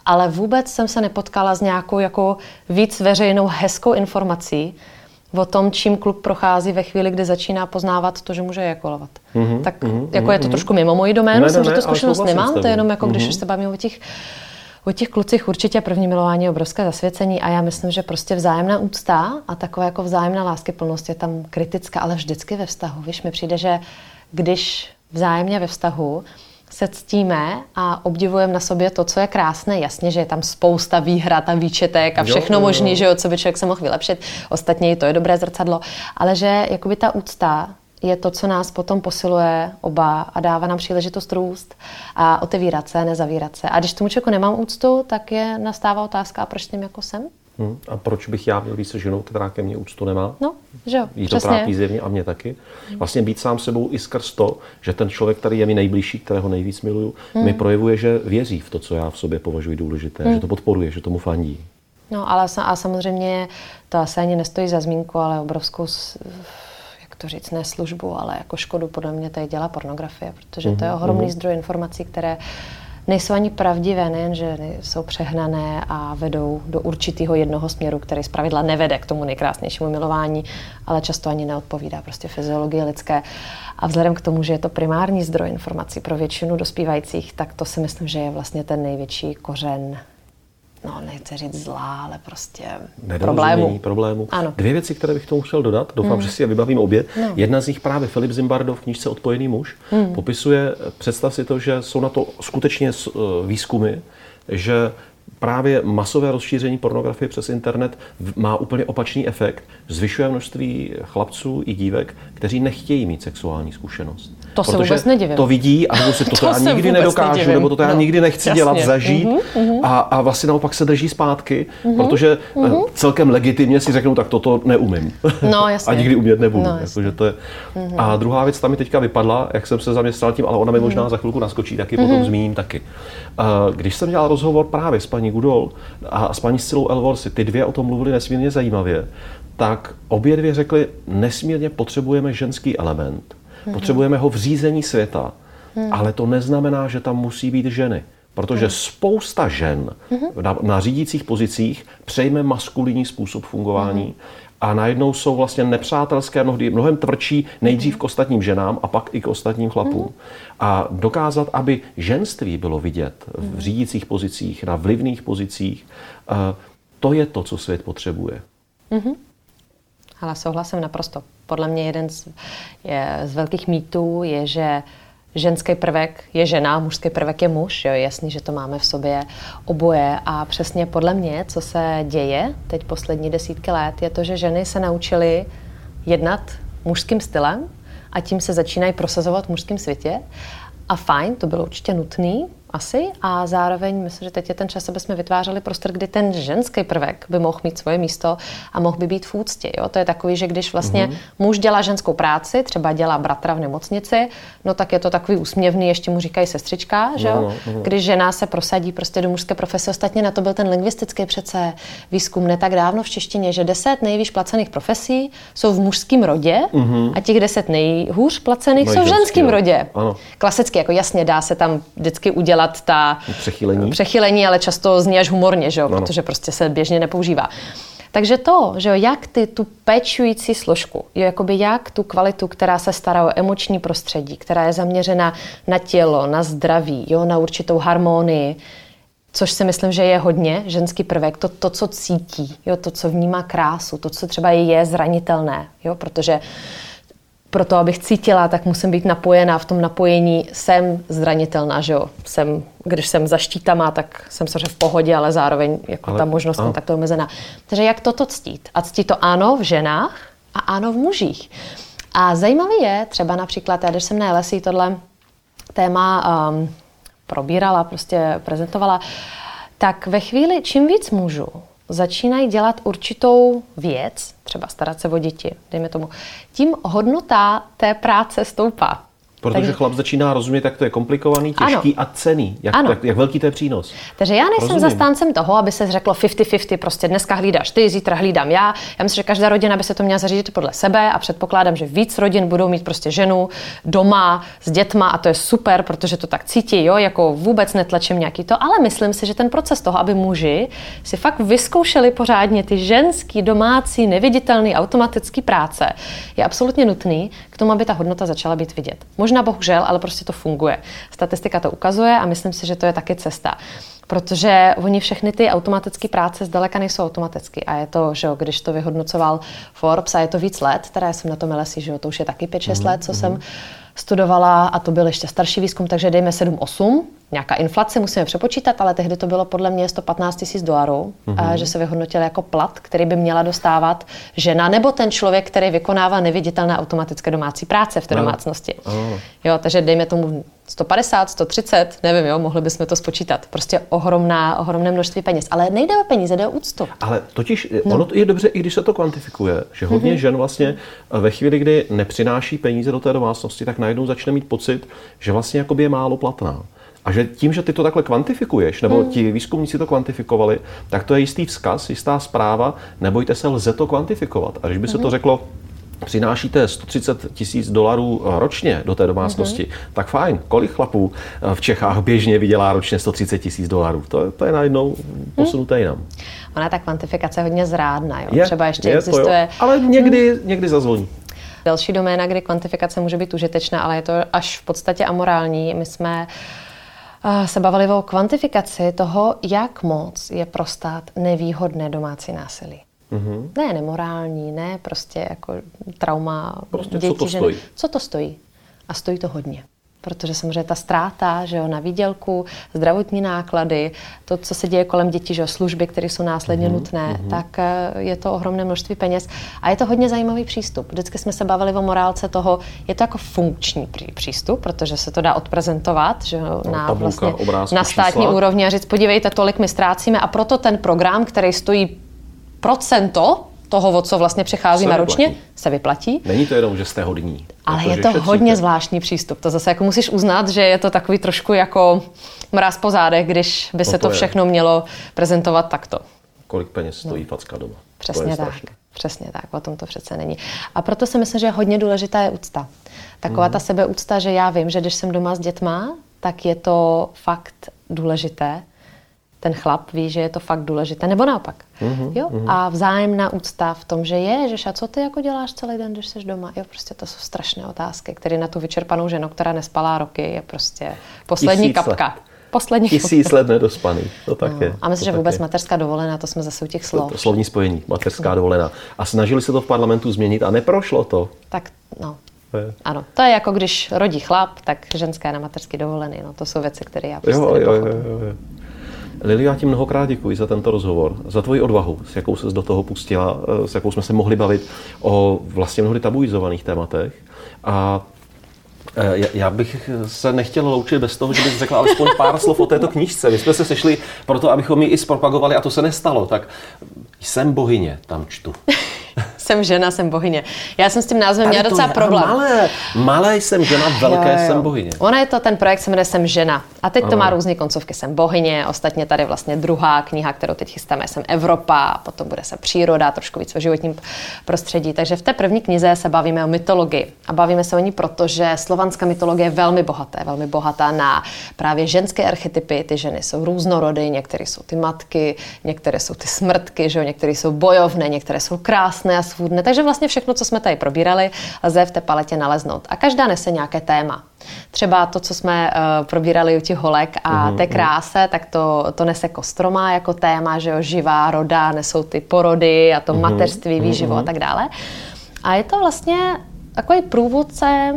ale vůbec jsem se nepotkala s nějakou jako víc veřejnou hezkou informací o tom, čím kluk prochází ve chvíli, kdy začíná poznávat to, že může ejakulovat. Mm-hmm, tak mm-hmm, jako je to trošku mimo moji doménu, Ne, jsem, že ne, to ale zkušenost nemám, to je jenom jako když Mhm. už se bavíme o těch O těch klucích určitě první milování je obrovské zasvěcení a já myslím, že prostě vzájemná úcta a taková jako vzájemná láskyplnost je tam kritická, ale vždycky ve vztahu. Víš, mi přijde, že když vzájemně ve vztahu se ctíme a obdivujeme na sobě to, co je krásné. Jasně, že je tam spousta výhrad a výčetek a všechno jo, jo. možné, že co by člověk se mohl vylepšit. Ostatně i to je dobré zrcadlo. Ale že jakoby ta úcta je to, co nás potom posiluje oba a dává nám příležitost růst a otevírat se, nezavírat se. A když tomu člověku nemám úctu, tak je nastává otázka, a proč s tím jako jsem? Hm. A proč bych já měl být se ženou, která ke mně úctu nemá? No, že jo, Jí to trápí zjevně a mě taky. Vlastně být sám sebou i skrz to, že ten člověk, který je mi nejbližší, kterého nejvíc miluju, mi projevuje, že věří v to, co já v sobě považuji důležité, že to podporuje, že tomu fandí. No, ale a samozřejmě to asi ani nestojí za zmínku, ale obrovskou, jak to říct, ne službu, ale jako škodu podle mě tady dělá pornografie, protože to je ohromný zdroj informací, které nejsou ani pravdivé, nejen, že jsou přehnané a vedou do určitého jednoho směru, který zpravidla nevede k tomu nejkrásnějšímu milování, ale často ani neodpovídá prostě fyziologii lidské. A vzhledem k tomu, že je to primární zdroj informací pro většinu dospívajících, tak to si myslím, že je vlastně ten největší kořen no nechci říct zlá, ale prostě problému. problému. Ano. Dvě věci, které bych tomu chtěl dodat, doufám, že si je vybavím obě. No. Jedna z nich právě Filip Zimbardo v knížce Odpojený muž popisuje, představ si to, že jsou na to skutečně eh, výzkumy, že právě masové rozšíření pornografie přes internet má úplně opačný efekt. Zvyšuje množství chlapců i dívek, kteří nechtějí mít sexuální zkušenost. To se Protože vůbec nedivím. To vidí a si to, To já se nikdy nedokážu, nedivím. nebo to já No, nikdy nechci jasně. dělat, zažít. Mhm, A, a vlastně naopak se drží zpátky, Mhm, protože eh, celkem legitimně si řeknou, tak toto neumím. No, jasně. a nikdy umět nebudu. No, No, jasně. jako, to je... A druhá věc, ta mi teďka vypadla, jak jsem se zaměstnal tím, ale ona mi možná za chvilku naskočí, taky potom zmíním taky. Eh, Když jsem dělal rozhovor právě s paní Gudol a s paní Scilou Elvorsi, ty dvě o tom mluvili nesmírně zajímavě, tak obě dvě řekly, nesmírně potřebujeme ženský element. Potřebujeme ho v řízení světa, ale to neznamená, že tam musí být ženy. Protože spousta žen na, na řídících pozicích přejme maskulinní způsob fungování a najednou jsou vlastně nepřátelské, mnohdy mnohem tvrdší nejdřív k ostatním ženám a pak i k ostatním chlapům. A dokázat, aby ženství bylo vidět v řídících pozicích, na vlivných pozicích, eh, to je to, co svět potřebuje. Ale souhlasím naprosto. Podle mě jeden z, je, z velkých mýtů je, že ženský prvek je žena, mužský prvek je muž. Jo, jasný, že to máme v sobě oboje. A přesně podle mě, co se děje teď poslední desítky let, je to, že ženy se naučily jednat mužským stylem a tím se začínají prosazovat v mužském světě. A fajn, to bylo určitě nutný, asi, a zároveň myslím, že teď je ten čas, aby jsme vytvářeli prostor, kdy ten ženský prvek by mohl mít svoje místo a mohl by být v úctě. Jo? To je takový, že když vlastně mm-hmm. muž dělá ženskou práci, třeba dělá bratra v nemocnici, no tak je to takový úsměvný, ještě mu říkají sestřička, že jo? No, no, no. Když žena se prosadí prostě do mužské profese, ostatně na to byl ten lingvistický přece výzkum ne tak dávno v češtině, že deset nejvýš placených profesí jsou v mužském rodě mm-hmm. a těch deset nejhůř placených Mají jsou v ženském rodě. Ano. Klasicky, jako jasně dá se tam vždycky udělat ta Přechylení. přechylení, ale často zní až humorně, že jo? Ano. protože prostě se běžně nepoužívá. Takže to, že jo, jak ty tu pečující složku, jo, jakoby jak tu kvalitu, která se stará o emoční prostředí, která je zaměřena na tělo, na zdraví, jo, na určitou harmonii, což si myslím, že je hodně ženský prvek, to, to co cítí, jo, to, co vnímá krásu, to, co třeba je zranitelné, jo, protože pro to, abych cítila, tak musím být napojená. V tom napojení jsem zranitelná, že jo. Jsem, když jsem za štítama, tak jsem samozřejmě v pohodě, ale zároveň jako Ale- ta možnost ano. kontaktu je omezená. Takže jak toto ctít? A ctít to ano v ženách a ano v mužích. A zajímavé je, třeba například, já když jsem na LSI tohle téma um, probírala, prostě prezentovala, tak ve chvíli, čím víc mužů začínají dělat určitou věc, třeba starat se o děti, dejme tomu, tím hodnota té práce stoupá. Protože Takže... chlap začíná rozumět, jak to je komplikovaný, těžký ano. a cený. Jak, ano. Jak, jak velký to je přínos. Takže já nejsem Rozumím. zastáncem toho, aby se řeklo 50-50, prostě dneska hlídáš ty, zítra hlídám já. Já myslím, že každá rodina by se to měla zařídit podle sebe a předpokládám, že víc rodin budou mít prostě ženu doma s dětma a to je super, protože to tak cítí, jo, jako vůbec netlačím nějaký to, ale myslím si, že ten proces toho, aby muži si fakt vyzkoušeli pořádně ty ženský, domácí, neviditelný, automatický práce, je absolutně nutný k tomu, aby ta hodnota začala být vidět. Možná bohužel, ale prostě to funguje. Statistika to ukazuje a myslím si, že to je taky cesta. Protože oni všechny ty automatické práce zdaleka nejsou automaticky. A je to, že jo, když to vyhodnocoval Forbes, a je to víc let, teda jsem na tom LSI, že jo, to už je taky 5-6 mm-hmm. let, co mm-hmm. jsem studovala a to byl ještě starší výzkum, takže dejme 7-8, nějaká inflace musíme přepočítat, ale tehdy to bylo podle mě 115 tisíc dolarů, mm-hmm. že se vyhodnotil jako plat, který by měla dostávat žena nebo ten člověk, který vykonává neviditelné automatické domácí práce v té no. domácnosti. Oh. Jo, takže dejme tomu 150, 130, nevím, jo, mohli bychom to spočítat. Prostě ohromná, ohromné množství peněz. Ale nejde o peníze, jde o úctu. Ale totiž no. ono je dobře, i když se to kvantifikuje, že hodně mm-hmm. žen vlastně ve chvíli, kdy nepřináší peníze do té domácnosti, tak najednou začne mít pocit, že vlastně jakoby je málo platná. A že tím, že ty to takhle kvantifikuješ, nebo hmm. ti výzkumníci to kvantifikovali, tak to je jistý vzkaz, jistá zpráva, nebojte se, lze to kvantifikovat. A když by se to hmm. řeklo, přinášíte 130 tisíc dolarů ročně do té domácnosti, mm-hmm. tak fajn. Kolik chlapů v Čechách běžně vydělá ročně 130 tisíc dolarů? To, to je najednou posunuté jinam. Ona ta kvantifikace hodně zrádná. Jo? Je, Třeba ještě je existuje... To jo. Ale někdy, hmm. někdy zazvoní. Další doména, kde kvantifikace může být užitečná, ale je to až v podstatě amorální. My jsme eh, se bavili o kvantifikaci toho, jak moc je pro stát nevýhodné domácí násilí. Mm-hmm. Ne nemorální, ne prostě jako trauma prostě dětí, co to stojí. Co to stojí? A stojí to hodně protože samozřejmě ta ztráta že jo, na výdělku, zdravotní náklady, to, co se děje kolem dětí, že jo, služby, které jsou následně mm-hmm. nutné, mm-hmm. tak eh, je to ohromné množství peněz. A je to hodně zajímavý přístup. Vždycky jsme se bavili o morálce toho, je to jako funkční přístup, protože se to dá odprezentovat že jo, no, na, tabulka, vlastně, na státní čísla. úrovni a říct, podívejte, tolik my ztrácíme a proto ten program, který stojí procento toho, o co vlastně přicházíme ročně, se vyplatí. Není to jenom, že jste hodní. Ale jako, je to šetříte. hodně zvláštní přístup. To zase jako musíš uznat, že je to takový trošku jako mráz po zádech, když by no se to, to všechno mělo prezentovat takto. Kolik peněz stojí no. facka doma. Přesně tak. Přesně tak, o tom to přece není. A proto si myslím, že hodně důležitá je úcta. Taková mm. ta sebeúcta, že já vím, že když jsem doma s dětma, tak je to fakt důležité ten chlap ví, že je to fakt důležité, nebo naopak. Mm-hmm, jo? Mm-hmm. A vzájemná úcta v tom, že je, že a co ty jako děláš celý den, když jsi doma? Jo, prostě to jsou strašné otázky, které na tu vyčerpanou ženu, která nespala roky, je prostě poslední Tisíc kapka. Let. Poslední Tisíc let nedospaný, to tak no. je. A myslím, že vůbec je. mateřská dovolená, to jsme zase u těch slov. To, to slovní spojení, mateřská no. dovolená. A snažili se to v parlamentu změnit a neprošlo to. Tak no, ano, to je jako když rodí chlap, tak ženská na mateřský dovolený. No, to jsou věci, které já prostě jo, jo, jo, jo. Lili, já ti mnohokrát děkuji za tento rozhovor, za tvoji odvahu, s jakou se do toho pustila, eh, s jakou jsme se mohli bavit o vlastně mnohdy tabuizovaných tématech. A eh, já bych se nechtěl loučit bez toho, že bych řekl alespoň pár slov o této knížce. My jsme se sešli proto, abychom ji i zpropagovali a to se nestalo. Tak jsem bohyně, tam čtu jsem žena, jsem bohyně. Já jsem s tím názvem měla docela problém. Malé, malé jsem žena, velké jo, jo. jsem bohyně. Ona je to, ten projekt se jmenuje Jsem žena. A teď ano. to má různé koncovky. Jsem bohyně, ostatně tady vlastně druhá kniha, kterou teď chystáme, jsem Evropa, potom bude se příroda, trošku víc o životním prostředí. Takže v té první knize se bavíme o mytologii. A bavíme se o ní, protože slovanská mytologie je velmi bohatá, velmi bohatá na právě ženské archetypy. Ty ženy jsou různorody, některé jsou ty matky, některé jsou ty smrtky, že jo? některé jsou bojovné, některé jsou krásné a svůdné. Takže vlastně všechno, co jsme tady probírali, lze v té paletě naleznout. A každá nese nějaké téma. Třeba to, co jsme uh, probírali u těch holek a mm-hmm. té kráse, tak to, to nese kostroma jako téma, že jo, živá roda, nesou ty porody a to mm-hmm. mateřství, výživo mm-hmm. a tak dále. A je to vlastně takový průvodce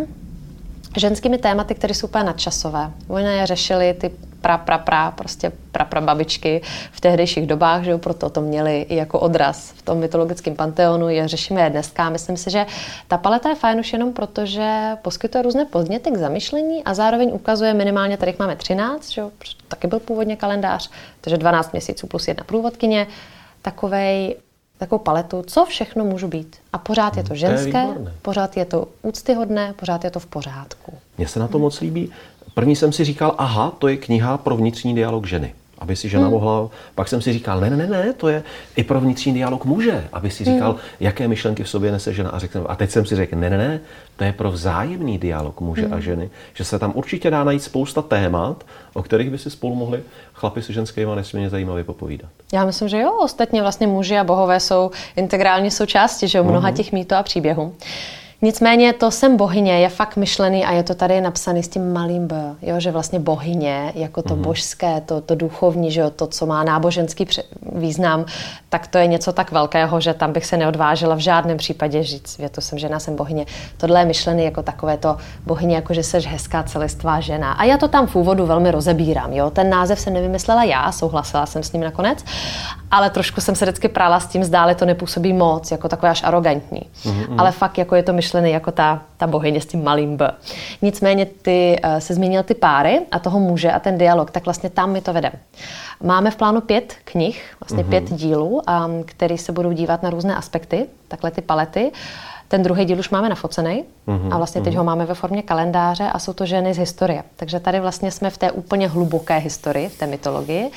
ženskými tématy, které jsou úplně nadčasové. Oni je řešili ty pra, pra, pra, prostě pra, pra babičky v tehdejších dobách, že jo, proto to měli i jako odraz v tom mytologickém panteonu, je řešíme je dneska. Myslím si, že ta paleta je fajn už jenom proto, že poskytuje různé podněty k zamyšlení a zároveň ukazuje minimálně, tady máme 13, že jo, taky byl původně kalendář, takže 12 měsíců plus jedna průvodkyně, takovej takovou paletu, co všechno můžu být. A pořád je to ženské, to je pořád je to úctyhodné, pořád je to v pořádku. Mně se na to moc líbí. První jsem si říkal, aha, to je kniha pro vnitřní dialog ženy aby si žena hmm. mohla, pak jsem si říkal, ne, ne, ne, to je i pro vnitřní dialog muže, aby si říkal, hmm. jaké myšlenky v sobě nese žena a řekl, a teď jsem si řekl, ne, ne, ne, to je pro vzájemný dialog muže hmm. a ženy, že se tam určitě dá najít spousta témat, o kterých by si spolu mohli chlapi se ženskými nesmírně zajímavě popovídat. Já myslím, že jo, ostatně vlastně muži a bohové jsou integrální součástí, že mnoha hmm. těch mýtů a příběhů. Nicméně to jsem bohyně je fakt myšlený a je to tady napsaný s tím malým b, jo, že vlastně bohyně, jako to mm-hmm. božské, to, to duchovní, že jo, to, co má náboženský význam, tak to je něco tak velkého, že tam bych se neodvážila v žádném případě říct, že to jsem žena, jsem bohyně. Tohle je myšlený jako takové to bohyně, jako že jsi hezká celistvá žena. A já to tam v úvodu velmi rozebírám. Jo? Ten název jsem nevymyslela já, souhlasila jsem s ním nakonec, ale trošku jsem se vždycky prála s tím, zdále to nepůsobí moc, jako takové až arrogantní. Mm-hmm. Ale fakt jako je to myšlený jako ta, ta bohyně s tím malým B. Nicméně ty uh, se zmínil ty páry a toho muže a ten dialog, tak vlastně tam mi to vede. Máme v plánu pět knih, vlastně mm-hmm. pět dílů, um, který se budou dívat na různé aspekty, takhle ty palety. Ten druhý díl už máme nafocený mm-hmm. a vlastně teď mm-hmm. ho máme ve formě kalendáře a jsou to ženy z historie. Takže tady vlastně jsme v té úplně hluboké historii, v té mytologii.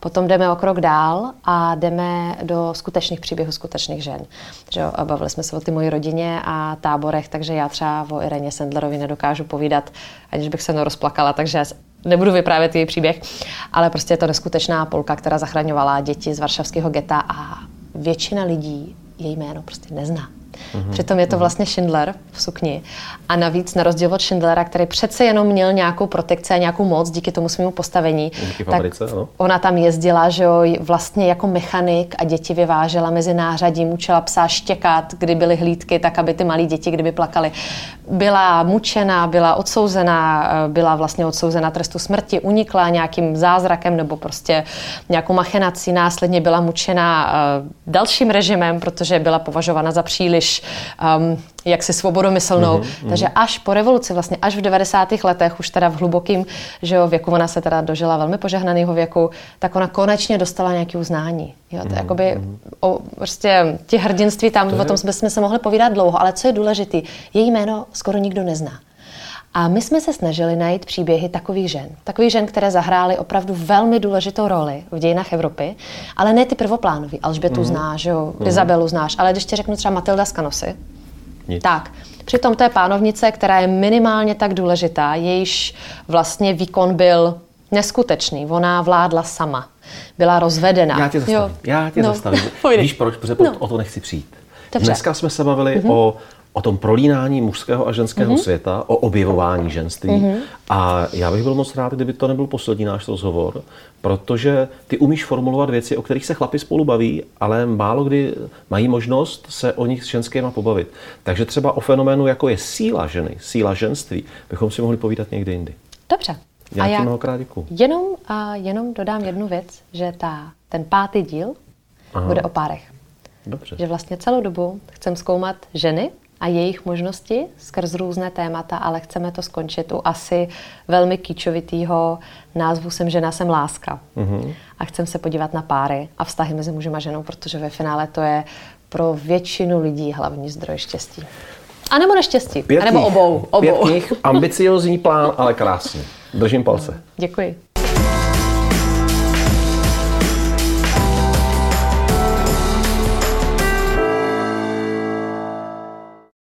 Potom jdeme o krok dál a jdeme do skutečných příběhů skutečných žen. Že jo, bavili jsme se o ty mojí rodině a táborech, takže já třeba o Ireně Sendlerovi nedokážu povídat, aniž bych se nerozplakala, takže nebudu vyprávět její příběh, ale prostě je to neskutečná Polka, která zachraňovala děti z varšavského geta a většina lidí její jméno prostě nezná. Mm-hmm. Přitom je to mhm. vlastně Schindler v sukni. A navíc na rozdíl od Schindlera, který přece jenom měl nějakou protekci a nějakou moc díky tomu svému postavení, díky tak ano. ona tam jezdila, že jo, vlastně jako mechanik a děti vyvážela mezi nářadím, učila psa štěkat, kdy byly hlídky, tak aby ty malí děti, kdyby plakali. Byla mučená, byla odsouzená, byla vlastně odsouzena trestu smrti, unikla nějakým zázrakem nebo prostě nějakou machinací, následně byla mučená uh, dalším režimem, protože byla považována za příliš um, jaksi svobodomyslnou. Mm-hmm. Takže až po revoluci, vlastně až v 90. letech, už teda v že jo, věku, ona se teda dožila velmi požehnaného věku, tak ona konečně dostala nějaké uznání. Jo, to mm-hmm. jakoby, o, prostě ti hrdinství tam, to o tom jsme se mohli povídat dlouho, ale co je důležité, její jméno skoro nikdo nezná. A my jsme se snažili najít příběhy takových žen. Takových žen, které zahrály opravdu velmi důležitou roli v dějinách Evropy, ale ne ty prvoplánové. Alžbětu mm. znáš, jo, mm. Izabelu znáš, ale když ti řeknu třeba Matilda Skanosy, tak, přitom to je pánovnice, která je minimálně tak důležitá, jejíž vlastně výkon byl neskutečný. Ona vládla sama. Byla rozvedená. Já tě zastavím. Jo. Já tě no. zastavím. Víš proč? Protože no. o to nechci přijít. Dobře. Dneska jsme se bavili mm-hmm. o o tom prolínání mužského a ženského mm-hmm. světa, o objevování ženství. Mm-hmm. A já bych byl moc rád, kdyby to nebyl poslední náš rozhovor, protože ty umíš formulovat věci, o kterých se chlapi spolu baví, ale málo kdy mají možnost se o nich s ženskýma pobavit. Takže třeba o fenoménu, jako je síla ženy, síla ženství, bychom si mohli povídat někdy jindy. Dobře. Já a já mnohokrát děkuji. Jenom, a jenom dodám jednu věc, že ta, ten pátý díl Aha. bude o párech. Dobře. Že vlastně celou dobu chcem zkoumat ženy, a jejich možnosti skrz různé témata, ale chceme to skončit u asi velmi kýčovitýho názvu Jsem žena, jsem láska. Mm-hmm. A chcem se podívat na páry a vztahy mezi mužem a ženou, protože ve finále to je pro většinu lidí hlavní zdroj štěstí. A nebo neštěstí. Pět a nebo obou. obou. Pět knih, ambiciozní plán, ale krásný. Držím palce. Děkuji.